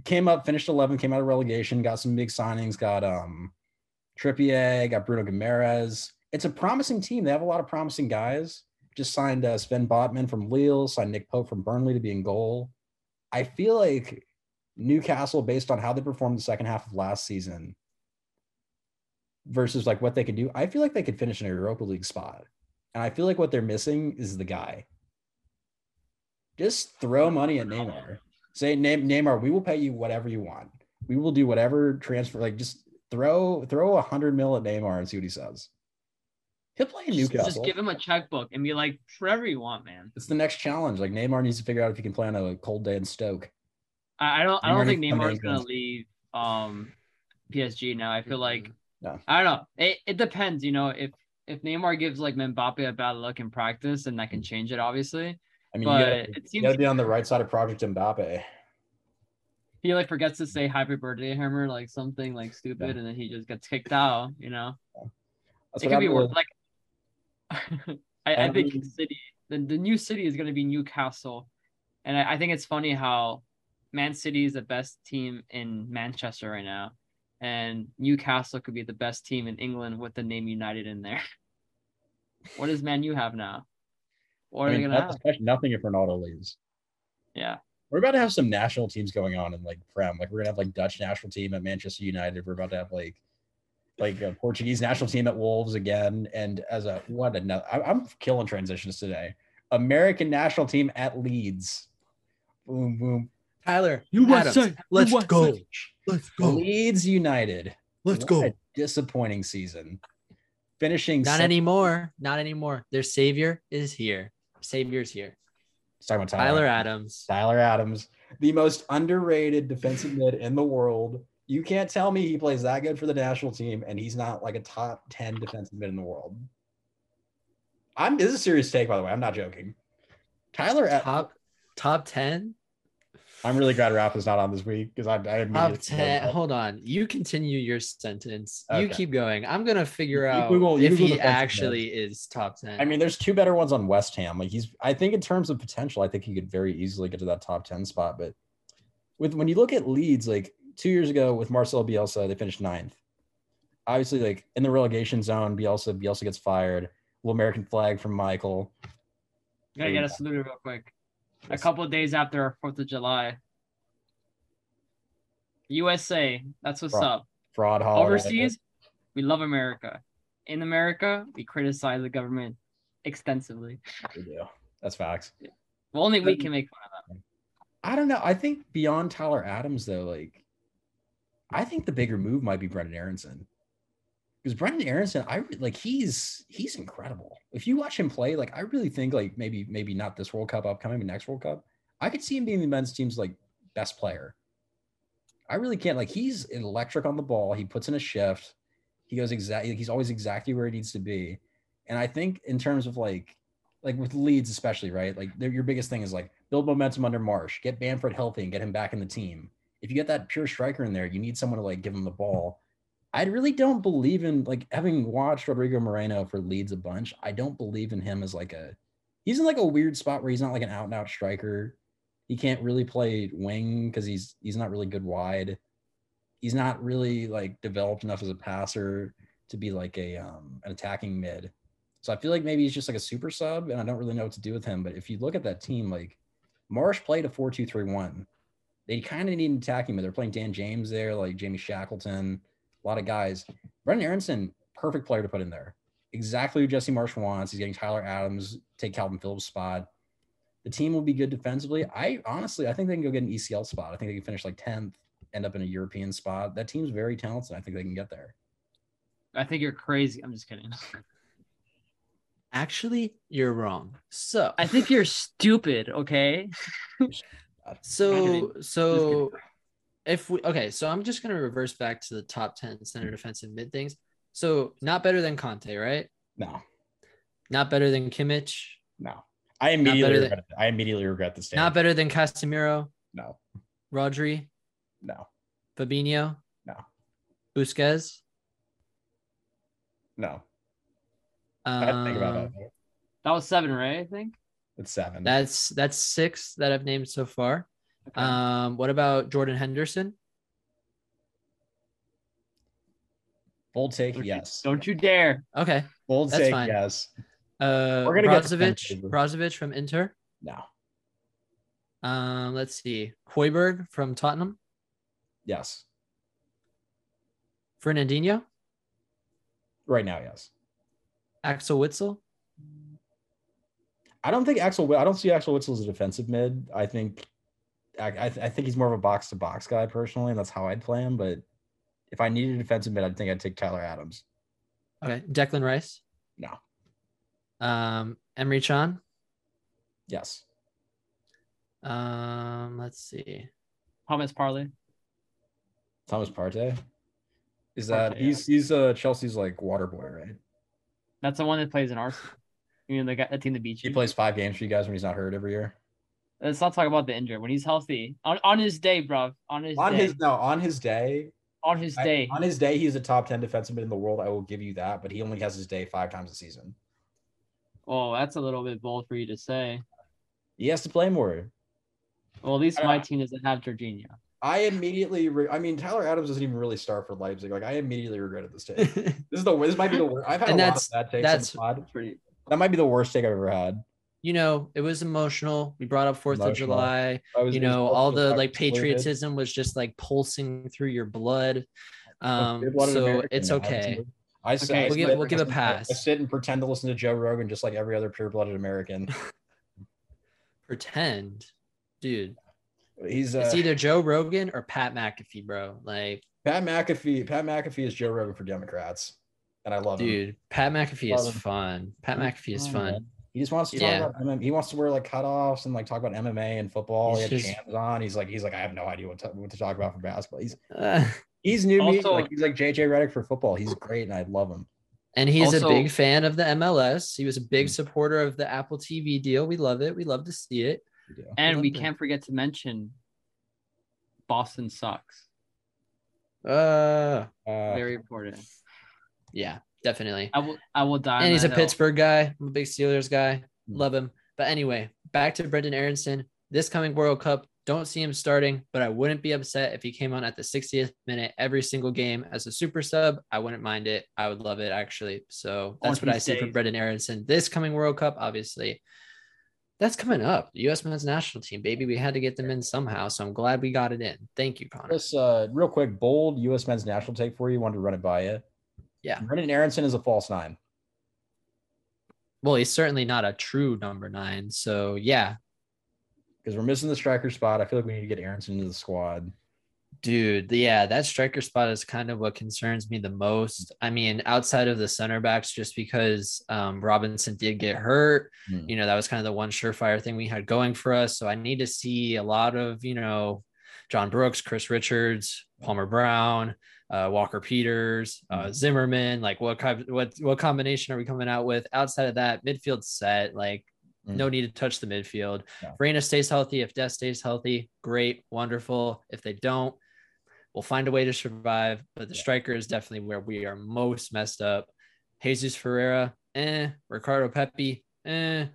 Came up, finished 11, came out of relegation, got some big signings, got um Trippier, got Bruno Guimaraes. It's a promising team. They have a lot of promising guys. Just signed uh, Sven Botman from Lille, signed Nick Pope from Burnley to be in goal. I feel like Newcastle based on how they performed the second half of last season versus like what they could do, I feel like they could finish in a Europa League spot. And I feel like what they're missing is the guy. Just throw money at Neymar. Say Neymar, we will pay you whatever you want. We will do whatever transfer. Like just throw throw a hundred mil at Neymar and see what he says. He'll play in Newcastle. just give him a checkbook and be like, whatever you want, man. it's the next challenge. Like Neymar needs to figure out if he can play on a cold day in Stoke. I, don't. I don't think come Neymar's gonna leave um PSG now. I feel like No. I don't know. It, it depends. You know, if if Neymar gives like Mbappe a bad look in practice, and that can mm-hmm. change it, obviously. I mean, But you gotta, it you seems gotta be on the right side of Project Mbappe. he like forgets to say happy birthday hammer like something like stupid, and then he just gets kicked out. You know, That's it could be happened worse. Like, [LAUGHS] I, I think city the, the new city is gonna be Newcastle, and I, I think it's funny how Man City is the best team in Manchester right now, and Newcastle could be the best team in England with the name United in there. [LAUGHS] what does Man U have now? What are I they mean, have? nothing if Ronaldo leaves. Yeah, We're about to have some national teams going on in like Prem. Like we're gonna have like Dutch national team at Manchester United. We're about to have like like a Portuguese national team at Wolves again. And as a what another, I, I'm killing transitions today. American national team at Leeds. Boom boom. Tyler, USA, Adams, let's USA. go. Let's go. Leeds United. Let's What go. a disappointing season. Finishing Not second- anymore. Not anymore. Their savior is here. Savior's here. Let's about Tyler Adams. Tyler Adams, the most underrated defensive mid in the world. You can't tell me he plays that good for the national team and he's not like a top 10 defensive mid in the world. I'm this is a serious take, by the way. I'm not joking. Tyler, Ad- Top top 10? I'm really glad Rafa's not on this week because I, I Top immediately 10. Hold on. You continue your sentence. You keep going. I'm gonna figure You out Google- if Google he defensive actually is top 10. I mean, there's two better ones on West Ham. Like he's, I think in terms of potential, I think he could very easily get to that top 10 spot. But with when you look at Leeds, like two years ago with Marcel Bielsa, they finished ninth. Obviously, like in the relegation zone, Bielsa, Bielsa gets fired. Little American flag from Michael. gotta get us saluted real quick. A couple of days after our Fourth of July. USA, that's what's Fraud. up. Fraud holiday. Overseas, we love America. In America, we criticize the government extensively. We do. That's facts. Well, only we can make fun of that. I don't know. I think beyond Tyler Adams, though, like I think the bigger move might be Brenden Aaronson. Because Brenden Aaronson, I like he's he's incredible. If you watch him play, like I really think like maybe maybe not this World Cup upcoming, but next World Cup, I could see him being the men's team's like best player. I really can't like he's electric on the ball. He puts in a shift. He goes exactly. He's always exactly where he needs to be. And I think in terms of like like with Leeds especially, right? Like your biggest thing is like build momentum under Marsch, get Bamford healthy, and get him back in the team. If you get that pure striker in there, you need someone to like give him the ball. I really don't believe in like having watched Rodrigo Moreno for Leeds a bunch. I don't believe in him as like a he's in like a weird spot where he's not like an out and out striker. He can't really play wing because he's he's not really good wide. He's not really like developed enough as a passer to be like a um an attacking mid. So I feel like maybe he's just like a super sub, and I don't really know what to do with him. But if you look at that team, like Marsch played a 4 2 3 1. They kind of need an attacking mid. They're playing Dan James there, like Jamie Shackleton, a lot of guys. Brenden Aaronson, perfect player to put in there. Exactly who Jesse Marsch wants. He's getting Tyler Adams, take Kalvin Phillips' spot. The team will be good defensively. I honestly, I think they can go get an ECL spot. I think they can finish like 10th, end up in a European spot. That team's very talented. I think they can get there. I think you're crazy. I'm just kidding. Actually, you're wrong. So I think you're stupid. Okay. [LAUGHS] So so if we okay, so I'm just gonna reverse back to the top 10 center defensive mid things. So not better than Kanté, right? No, Not better than Kimmich, no. I immediately better than- regret it. I immediately regret the stand. not better than Casemiro, No, Rodri, no, Fabinho, No. Busquets. no. I had to think about Um, that. That was seven, right? I think. It's seven. That's that's six that I've named so far. Okay. Um, what about Jordan Henderson? Bold take, Don't you- yes. don't you dare. Okay. Bold that's take, fine. yes. Uh, We're gonna get to Brozovic, Vancouver. Brozovic from Inter. No, Um, let's see, Højbjerg from Tottenham. Yes. Fernandinho, Right now, yes. Axel Witsel. I don't think Axel. I don't see Axel Witsel as a defensive mid. I think, I, I, I think he's more of a box to box guy personally, and that's how I'd play him. But if I needed a defensive mid, I'd think I'd take Tyler Adams. Okay, Declan Rice. No. Um, Emre Can. Yes. Um, let's see. Thomas Parley. Thomas Partey. Is that Partey, he's he's uh Chelsea's like water boy, right? That's the one that plays in Arsenal. You mean the guy, the team that beat He plays five games for you guys when he's not hurt every year. Let's not talk about the injury. When he's healthy, on, on his day, bro. On his On day. his no, on his day, on his I- day. on his day, he's a top ten defenseman in the world. I will give you that, but he only has his day five times a season. oh, that's a little bit bold for you to say. He has to play more. Well, at least my team doesn't have Jorginho. I immediately, re- I mean, Tyler Adams doesn't even really start for Leipzig. Like, I immediately regretted this take. [LAUGHS] this is the this might be the worst. I've had And a lot that's- of bad takes. that's- on the pod. Pretty. That might be the worst take I've ever had. You know, it was emotional. We brought up Fourth of July. I was, You it was know, all the like patriotism was just like pulsing through your blood. Um, so American it's okay. too. I sit, Okay, I we'll give- sit- we'll give a pass. sit and pretend to listen to Joe Rogan just like every other pure-blooded American. [LAUGHS] Pretend, dude. He's uh, It's either Joe Rogan or Pat McAfee, bro. Like, Pat McAfee. Pat McAfee is Joe Rogan for Democrats, and I love him. dude, Pat McAfee is him. fun. Pat McAfee is fun, fun. man. He just wants to Yeah. talk about MMA. He wants to wear like cutoffs and like talk about MMA and football. He's he had just- chains on. He's like, he's like, I have no idea what to, what to talk about for basketball. He's Uh, he's new me. Also- Like he's like JJ Redick for football. He's great, and I love him. and he's Also- a big fan of the MLS. He was a big Mm. supporter of the Apple TV deal. We love it. We love to see it. We. And we Love it. can't forget to mention Boston sucks. Uh, Uh, Very important. yeah, definitely. I will I will die. and he's a hill. Pittsburgh guy. I'm a big Steelers guy. Hmm. Love him. But anyway, back to Brenden Aaronson. This coming World Cup, don't see him starting, but I wouldn't be upset if he came on at the 60th minute every single game as a super sub. I wouldn't mind it. I would love it actually. So that's On what I his see from. Brenden Aaronson. This coming World Cup, obviously. That's coming up. The U.S. men's national team, baby. We had to get them in somehow. So I'm glad we got it in. Thank you, Connor. Chris, uh, real quick, bold U.S. men's national take for you. Wanted to run it by you. Yeah. Brenden Aaronson is a false nine. Well, he's certainly not a true number nine. So yeah, because we're missing the striker spot. I feel like we need to get Aaronson into the squad. Dude, yeah, that striker spot is kind of what concerns me the most. I mean, outside of the center backs, just because um, Robinson did get hurt, Hmm. you know, that was kind of the one surefire thing we had going for us. So I need to see a lot of, you know, John Brooks, Chris Richards, Palmer Brown, uh, Walker Peters, uh, Mhm. Zimmerman. Like, what kind, what, what combination are we coming out with? Outside of that, midfield set, like, Mm. no need to touch the midfield. No. Reyna stays healthy, if Dest stays healthy, great, wonderful. If they don't, we'll find a way to survive. But the Yeah. striker is definitely where we are most messed up. Jesus Ferreira, eh. Ricardo Pepi, eh.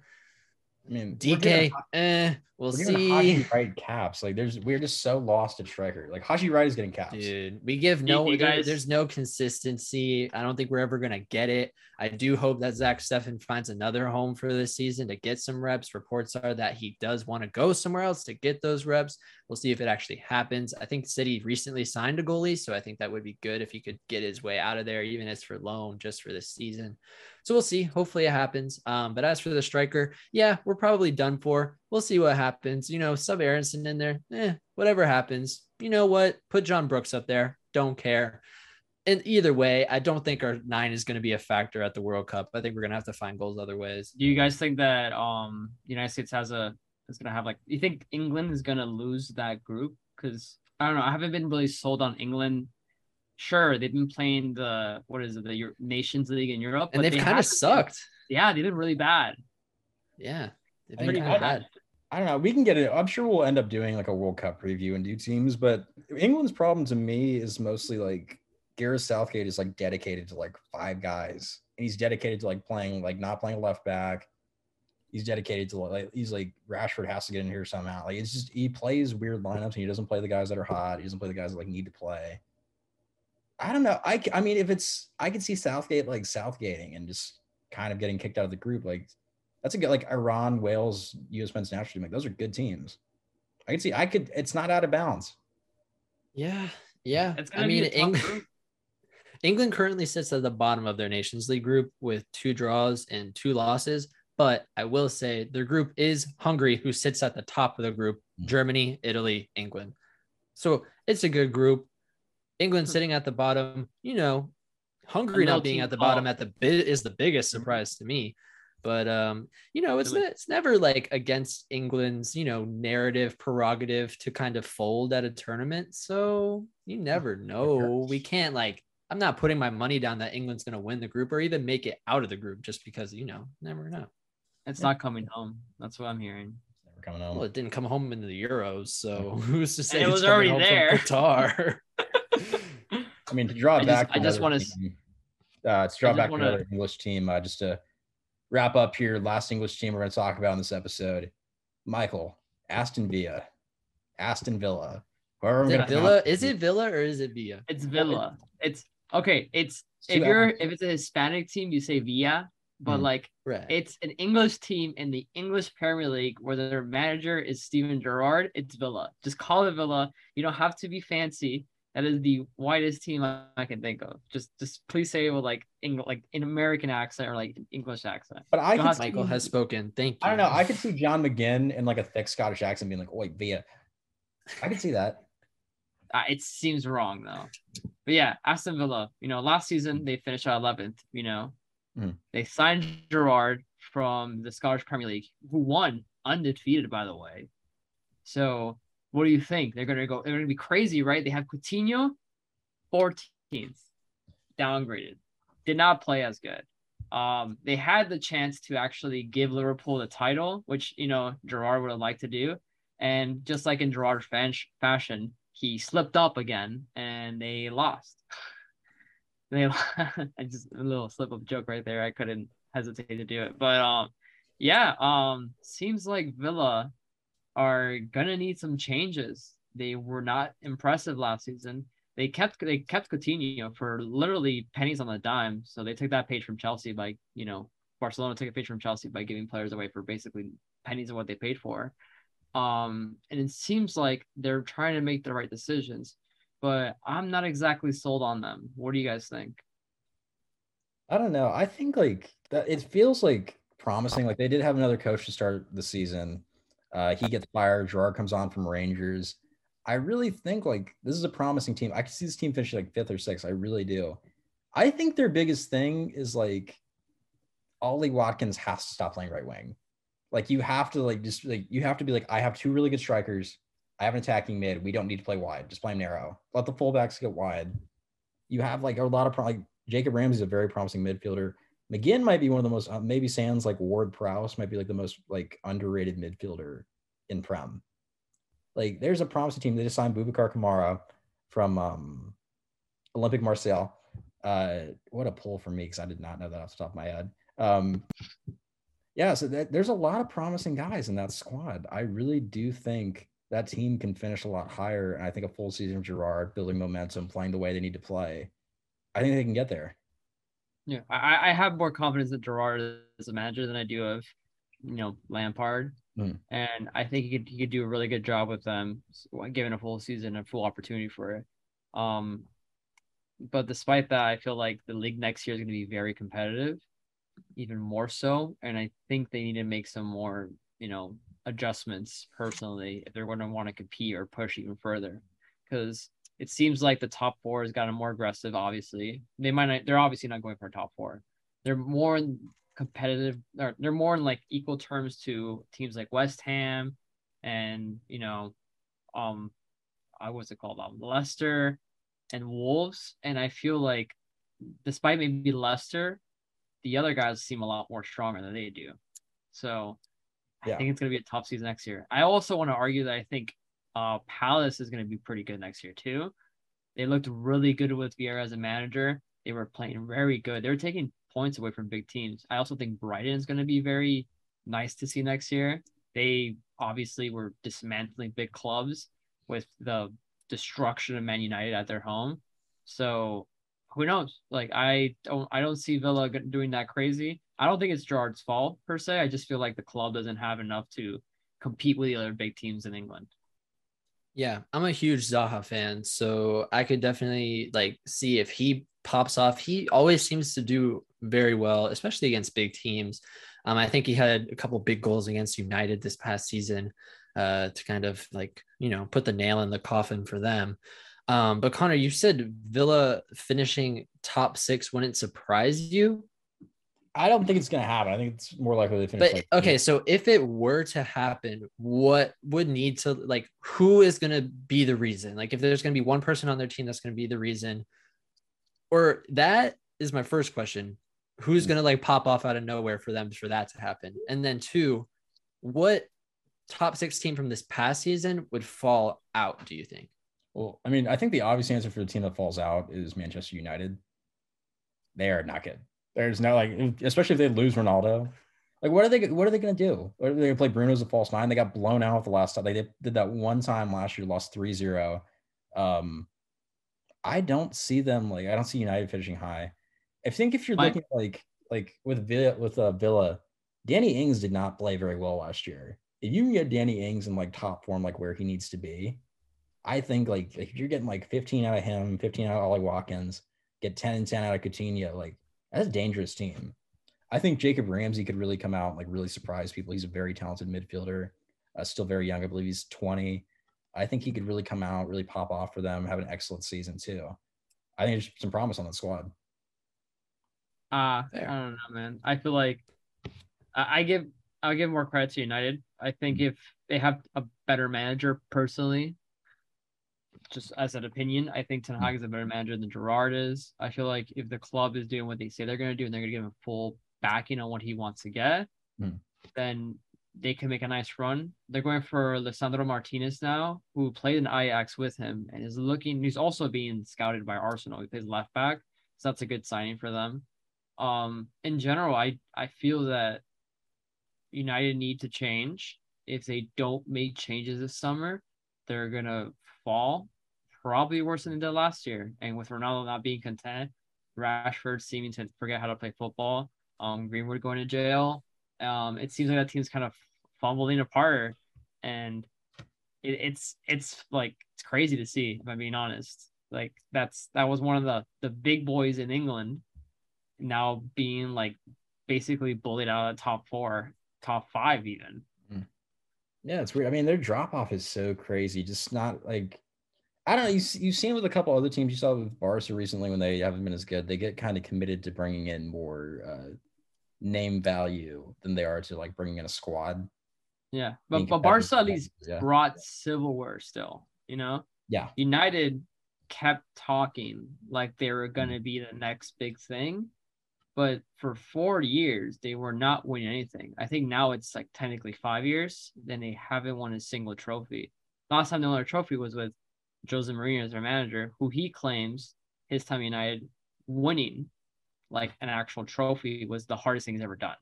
I mean, DK, giving- eh. We'll We're Haji see. Wright caps. Like, there's we're just so lost at striker. Like Haji Wright is getting caps. Dude, we give no, you guys- there's no consistency. I don't think we're ever going to get it. I do hope that Zach Steffen finds another home for this season to get some reps. Reports are that he does want to go somewhere else to get those reps. We'll see if it actually happens. I think City recently signed a goalie, so I think that would be good if he could get his way out of there, even as for loan, just for this season. So we'll see. Hopefully it happens. Um, but as for the striker, yeah, we're probably done for. We'll see what happens. You know, sub Aaronson in there, eh, whatever happens. You know what? Put John Brooks up there. Don't care. And either way, I don't think our nine is going to be a factor at the World Cup. I think we're going to have to find goals other ways. Do you guys think that um United States has a is gonna have like you think England is gonna lose that group? Because I don't know, I haven't been really sold on England. Sure, they've been playing the what is it, the Euro- Nations League in Europe, And but they've they kind of sucked. Yeah, they've been really bad. Yeah. They've I been mean, kind of bad. I don't know. We can get it. I'm sure we'll end up doing like a World Cup preview and do teams, but England's problem to me is mostly like Gareth Southgate is like dedicated to like five guys. And he's dedicated to like playing like not playing left back. He's dedicated to like he's like Rashford has to get in here somehow. Like it's just he plays weird lineups and he doesn't play the guys that are hot. He doesn't play the guys that like need to play. I don't know. I, I mean if it's I could see Southgate like Southgating and just kind of getting kicked out of the group like that's a good like Iran, Wales, U.S. men's national team. Like those are good teams. I can see. I could. It's not out of bounds. Yeah, yeah. It's I mean, a tough Eng- [LAUGHS] England currently sits at the bottom of their Nations League group with two draws and two losses. But I will say their group is Hungary, who sits at the top of the group Mm. Germany, Italy, England. So it's a good group. England Hmm. sitting at the bottom, you know, Hungary not being at the bottom at the bit is the biggest Mhm. surprise to me. But um, you know, it's Really? ne- it's never like against England's, you know, narrative prerogative to kind of fold at a tournament. So you never know. We can't like I'm not putting my money down that England's gonna win the group or even make it out of the group just because you know, never know. It's not coming home. That's what I'm hearing. Never coming home. Well, it didn't come home in the Euros, so [LAUGHS] who's to say it was coming already home there. from Qatar? [LAUGHS] I mean, to draw I just- back, I just wanna team, uh, to draw back to wanna- another English team, uh, just to wrap up here, last English team we're going to talk about in this episode, Michael Aston Villa, Aston Villa. However, Is it Villa? Is it Villa or is it Villa? It's Villa. It's okay. It's Two if you're if it's a Hispanic team, you say Villa, but Mm. like Right. it's an English team in the English Premier League where their manager is Steven Gerrard. It's Villa. Just call it Villa. You don't have to be fancy. That is the whitest team I, I can think of. Just just please say it with like English, like an American accent or like an English accent. But I You could have see, Michael has spoken. Thank you. I don't know. I could see John McGinn in like a thick Scottish accent being like, "Oi, Via." I could see that. Uh, it seems wrong though. But yeah, Aston Villa. You know, last season they finished at eleventh. You know, Mhm. they signed Gerrard from the Scottish Premier League, who won undefeated, by the way. So, what do you think? They're gonna go. They're gonna be crazy, right? They have Coutinho, 14th, downgraded, did not play as good. Um, they had the chance to actually give Liverpool the title, which you know Gerrard would have liked to do, and just like in Gerrard fan- fashion, he slipped up again and they lost. [LAUGHS] they [LAUGHS] just a little slip up joke right there. I couldn't hesitate to do it. But um yeah, um seems like Villa are gonna need some changes. They were not impressive last season. They kept they kept Coutinho for literally pennies on the dime. So they took that page from Chelsea by, you know, Barcelona took a page from Chelsea by giving players away for basically pennies of what they paid for. Um, and it seems like they're trying to make the right decisions, but I'm not exactly sold on them. What do you guys think? I don't know. I think like that. It feels like promising. Like they did have another coach to start the season. Uh, he gets fired. Gerrard comes on from Rangers. I really think like this is a promising team. I can see this team finishing like fifth or sixth. I really do. I think their biggest thing is like Ollie Watkins has to stop playing right wing. Like you have to like just like you have to be like I have two really good strikers. I have an attacking mid. We don't need to play wide. Just play narrow. Let the fullbacks get wide. You have like a lot of pro- like Jacob Ramsey is a very promising midfielder. McGinn might be one of the most uh, maybe Sands like Ward Prowse might be like the most like underrated midfielder in Prem. Like there's a promising team. They just signed Boubacar Kamara from um, Olympique Marseille. Uh, what a pull for me because I did not know that off the top of my head. Um, yeah, so that, there's a lot of promising guys in that squad. I really do think that team can finish a lot higher. And I think a full season of Gerrard building momentum, playing the way they need to play, I think they can get there. Yeah, I, I have more confidence in Gerrard as a manager than I do of, you know, Lampard. Mm. And I think he could he could do a really good job with them, given a full season and full opportunity for it. Um, but despite that, I feel like the league next year is going to be very competitive, even more so. And I think they need to make some more, you know, adjustments personally if they're going to want to compete or push even further, because it seems like the top four has gotten more aggressive. Obviously, they might not. They're obviously not going for a top four. They're more competitive. Or they're more in like equal terms to teams like West Ham, and you know, um, I what's it called? Um, Leicester and Wolves. And I feel like, despite maybe Leicester, the other guys seem a lot more stronger than they do. So, I Yeah. think it's going to be a tough season next year. I also want to argue that I think uh, Palace is going to be pretty good next year too. They looked really good with Vieira as a manager. They were playing very good. They were taking points away from big teams. I also think Brighton is going to be very nice to see next year. They obviously were dismantling big clubs with the destruction of Man United at their home. So who knows? Like I don't I don't see Villa doing that crazy. I don't think it's Gerrard's fault per se. I just feel like the club doesn't have enough to compete with the other big teams in England. Yeah, I'm a huge Zaha fan, so I could definitely like see if he pops off. He always seems to do very well, especially against big teams. Um, I think he had a couple big goals against United this past season uh, to kind of like you know put the nail in the coffin for them. Um, but Connor, you said Villa finishing top six wouldn't surprise you. I don't think it's going to happen. I think it's more likely to finish. But like okay, so if it were to happen, what would need to like who is going to be the reason? Like if there's going to be one person on their team that's going to be the reason, or that is my first question. Who's hmm. going to like pop off out of nowhere for them for that to happen? And then two, what top six team from this past season would fall out? Do you think? Well, I mean, I think the obvious answer for the team that falls out is Manchester United. They are not good. There's no like, especially if they lose Ronaldo. Like, what are they? What are they going to do? Are they going to play Bruno as a false nine? They got blown out the last time. They did, did that one time last year, lost 3-0. Um, I don't see them like. I don't see United finishing high. I think if you're looking like like with Villa with uh, Villa, Danny Ings did not play very well last year. If you can get Danny Ings in like top form, like where he needs to be, I think like if you're getting like 15 out of him, 15 out of Ollie Watkins, get 10 and 10 out of Coutinho, like that's a dangerous team. I think Jacob Ramsey could really come out and like really surprise people. He's a very talented midfielder, uh, still very young. I believe he's 20. I think he could really come out, really pop off for them, have an excellent season too. I think there's some promise on that squad. Uh, I don't know, man. I feel like I, I give I'll give more credit to United. I think if they have a better manager, personally, just as an opinion, I think Ten Hag is a better manager than Gerrard is. I feel like if the club is doing what they say they're going to do and they're going to give him full backing on what he wants to get, Hmm. then they can make a nice run. They're going for Lisandro Martinez now, who played in Ajax with him and is looking. He's also being scouted by Arsenal. He plays left back, so that's a good signing for them. Um, in general, I I feel that United need to change. If they don't make changes this summer, they're gonna fall probably worse than they did last year. And with Ronaldo not being content, Rashford seeming to forget how to play football, um, Greenwood going to jail, um, it seems like that team's kind of fumbling apart, and it, it's it's like it's crazy to see. If I'm being honest, like that's that was one of the the big boys in England, now being like basically bullied out of the top four, top five even. Yeah, it's weird. I mean, their drop off is so crazy. Just not like I don't know. You you've seen with a couple other teams. You saw with Barca recently when they haven't been as good. They get kind of committed to bringing in more uh, name value than they are to like bringing in a squad. Yeah, but but Barca at least yeah. brought silverware still. You know, Yeah, United kept talking like they were gonna be the next big thing, but for four years they were not winning anything. I think now it's like technically five years, then they haven't won a single trophy. Last time they won a trophy was with Jose Mourinho as their manager, who he claims his time United winning like an actual trophy was the hardest thing he's ever done,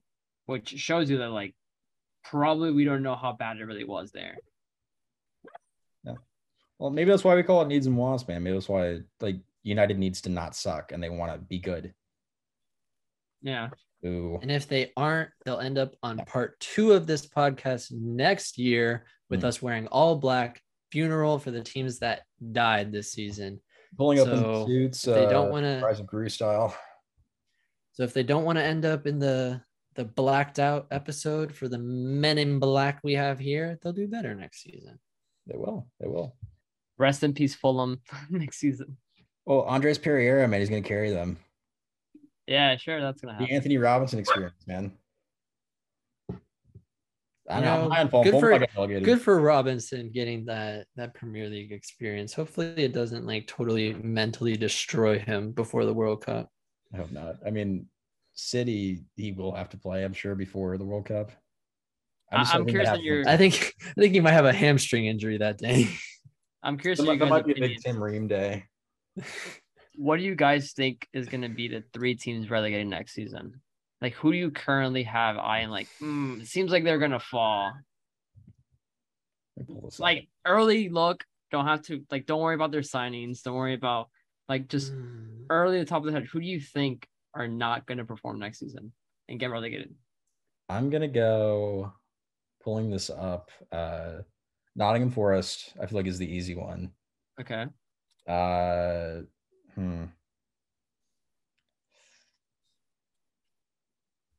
which shows you that like probably we don't know how bad it really was there. Yeah. Well, maybe that's why we call it needs and wants, man. Maybe that's why like United needs to not suck and they want to be good. Yeah. Ooh, And if they aren't, they'll end up on part two of this podcast next year with Hmm. us wearing all black funeral for the teams that died this season. pulling up in So, suits. If they uh, don't want to, Rise of Gru style. so if they don't want to end up in the the blacked out episode for the Men in Black we have here, they'll do better next season. They will. They will. Rest in peace, Fulham [LAUGHS] next season. Well, Andreas Pereira, man, he's gonna carry them. Yeah, sure, that's gonna happen. The. Antonee Robinson experience, man. I You know. know, I'm high on Fulham. good for- might get relegated. Good for Robinson getting that that Premier League experience. Hopefully, it doesn't like totally mentally destroy him before the World Cup. I hope not. I mean, City, he will have to play, I'm sure, before the World Cup. I- just I'm curious have on your- I think I think he might have a hamstring injury that day. [LAUGHS] I'm curious That might, that might be a big. Tim Ream day. [LAUGHS] What do you guys think is gonna be the three teams relegated next season? Like, who do you currently have eyeing? Like, hmm, it seems like they're gonna fall. Let me pull this up. Like early look, don't have to like. Don't worry about their signings. Don't worry about like just Mm. early at the top of the head. Who do you think are not gonna perform next season and get relegated? I'm gonna go pulling this up. Uh, Nottingham Forest, I feel like is the easy one. Okay. Uh, hmm.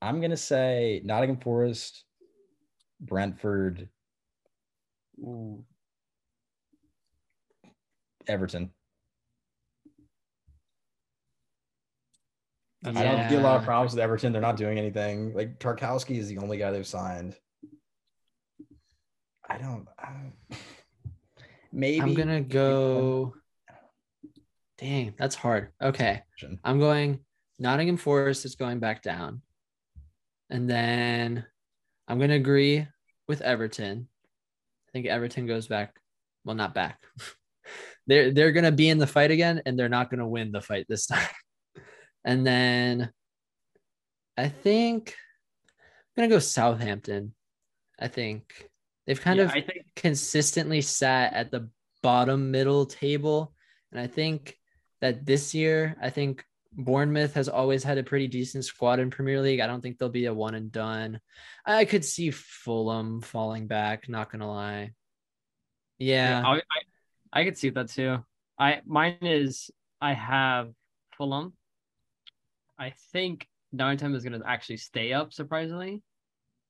I'm gonna say Nottingham Forest, Brentford, Ooh. Everton. I don't see a lot of problems with Everton. They're not doing anything. Like Tarkowski is the only guy they've signed. I don't. I don't [LAUGHS] maybe I'm gonna go. Dang, that's hard. Okay, I'm going. Nottingham Forest is going back down, and then I'm gonna agree with Everton. I think Everton goes back. Well, not back. [LAUGHS] they're they're gonna be in the fight again, and they're not gonna win the fight this [LAUGHS] time. and then I think I'm gonna go Southampton. I think they've kind Yeah, of I think consistently sat at the bottom middle table. And I think that this year, I think Bournemouth has always had a pretty decent squad in Premier League. I don't think they'll be a one and done. I could see Fulham falling back, not gonna lie. yeah, Yeah. I, I I could see that too. I mine is I have Fulham. I think Nottingham is gonna actually stay up, surprisingly.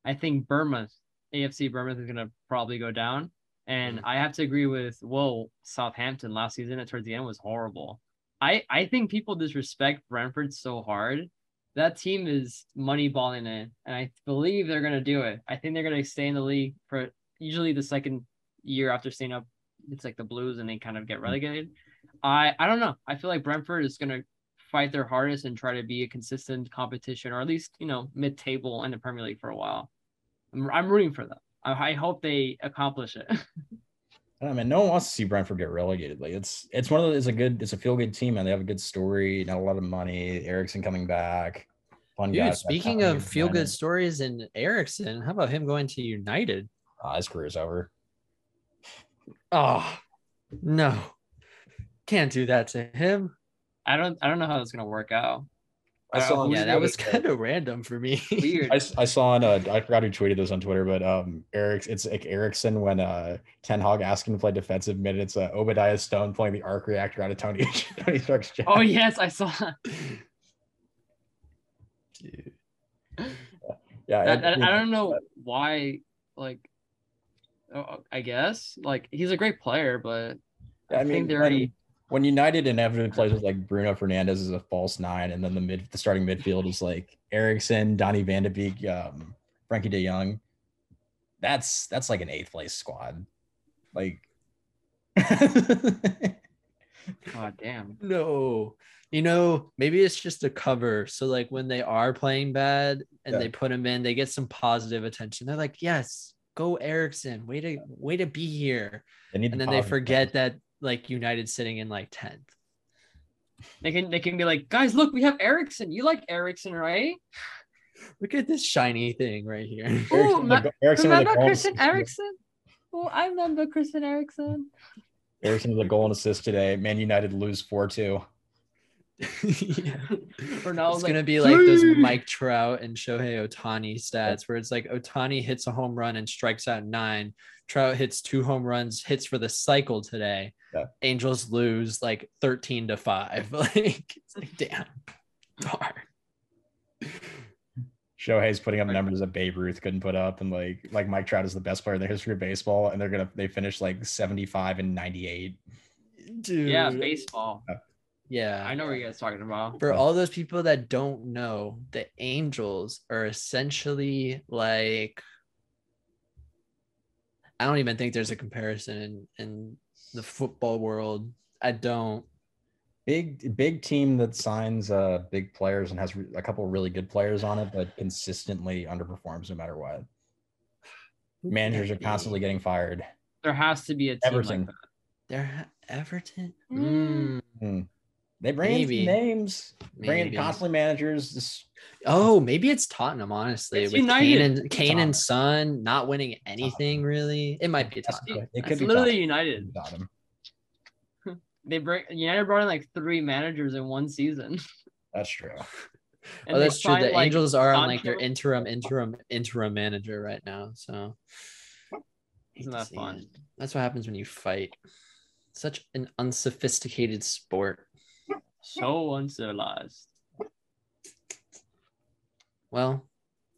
I think Bournemouth, AFC Bournemouth is gonna probably go down. And hmm. I have to agree with whoa, Southampton last season at towards the end was horrible. I, I think people disrespect Brentford so hard. That team is money balling it, and I believe they're gonna do it. I think they're gonna stay in the league for usually the second year after staying up. It's like the Blues, and they kind of get hmm. relegated. I I don't know. I feel like Brentford is gonna fight their hardest and try to be a consistent competition, or at least you know mid table in the Premier League for a while. I'm, I'm rooting for them. I, I hope they accomplish it. [LAUGHS] I mean, no one wants to see Brentford get relegated. Like it's it's one of those. It's a good. It's a feel good team, and they have a good story. Not a lot of money. Eriksen coming back. Fun guy. Dude, speaking of feel good stories and Eriksen, how about him going to United? uh, his career's over. Oh no. Can't do that to him. I don't I don't know how it's gonna work out. I saw. Yeah, that was [LAUGHS] kind of random for me. Weird. I, s- I saw on uh, I forgot who tweeted this on Twitter, but um Eric it's like Eriksen when uh Ten Hag asked him to play defensive mid. It's uh, Obadiah Stane playing the arc reactor out of Tony [LAUGHS] Tony Stark's chest. oh yes, I saw. that. yeah. I, I, it- I don't know why. Like, oh, I guess like he's a great player, but I I, mean, think they're when- already. When United inevitably plays with like Bruno Fernandes as a false nine, and then the mid the starting midfield is like Eriksen, Donny Van de Beek, um, Frenkie De Jong. That's that's like an eighth place squad. Like [LAUGHS] God damn. No. You know, maybe it's just a cover. So like when they are playing bad and Yeah. they put him in, they get some positive attention. They're like, "Yes, go Eriksen. Way to way to be here." And then they positive- forget that like United sitting in like 10th. They can they can be like, guys, look, we have Eriksen. You like Eriksen, right? [SIGHS] Look at this shiny thing right here. Ooh, [LAUGHS] Eriksen, oh, Eriksen with a Remember Christian Eriksen? Oh, I remember Christian Eriksen. [LAUGHS] Eriksen with a goal and assist today. Man United lose four two. [LAUGHS] yeah. Ronaldo's It's like, gonna be like those Mike Trout and Shohei Ohtani stats, where it's like Ohtani hits a home run and strikes out nine. Trout hits two home runs, hits for the cycle today. Yeah. Angels lose like thirteen to five. [LAUGHS] Like it's like damn, darn. Shohei's putting up numbers that Babe Ruth couldn't put up, and like like Mike Trout is the best player in the history of baseball, and they're gonna they finished like seventy five and ninety eight. Dude. Yeah, baseball. Yeah. I know what you guys talking about. For all those people that don't know, the Angels are essentially like I don't even think there's a comparison in, in the football world. I don't. Big big team that signs uh big players and has a couple really good players on it, but consistently underperforms no matter what. Managers are constantly getting fired. There has to be a team Everton. like that. They're Everton. Mm. Mm, They bring Maybe. some names, bring in constantly managers. This Oh, maybe it's Tottenham. Honestly, It's with Kane United. and Kane and Son not winning anything really, it might be That's- Tottenham. it could It's be literally Tottenham. United. Tottenham. [LAUGHS] They bring United brought in like three managers in one season. That's true. [LAUGHS] And oh, that's true. The like, Angels are on like their interim, interim, interim manager right now. So Isn't that fun? it. That's what happens when you fight. Such an unsophisticated sport. So uncivilized. Well,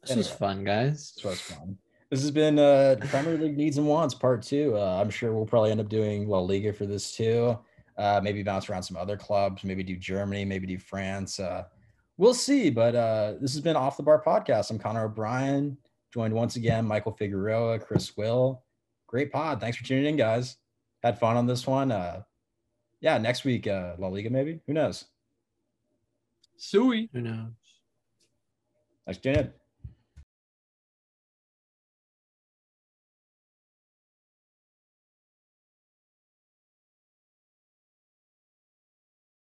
this was fun, guys. This was fun. This has been uh, Premier League needs and wants part two. Uh, I'm sure we'll probably end up doing La Liga for this too. Uh, maybe bounce around some other clubs. Maybe do Germany. Maybe do France. Uh, we'll see. But uh, this has been Off the Bar podcast. I'm Connor O'Bryan, joined once again Michael Figueroa, Chris Will. Great pod. Thanks for tuning in, guys. Had fun on this one. Uh, yeah, next week uh, La Liga maybe. Who knows? Sui. Who knows? Thanks for tuning in.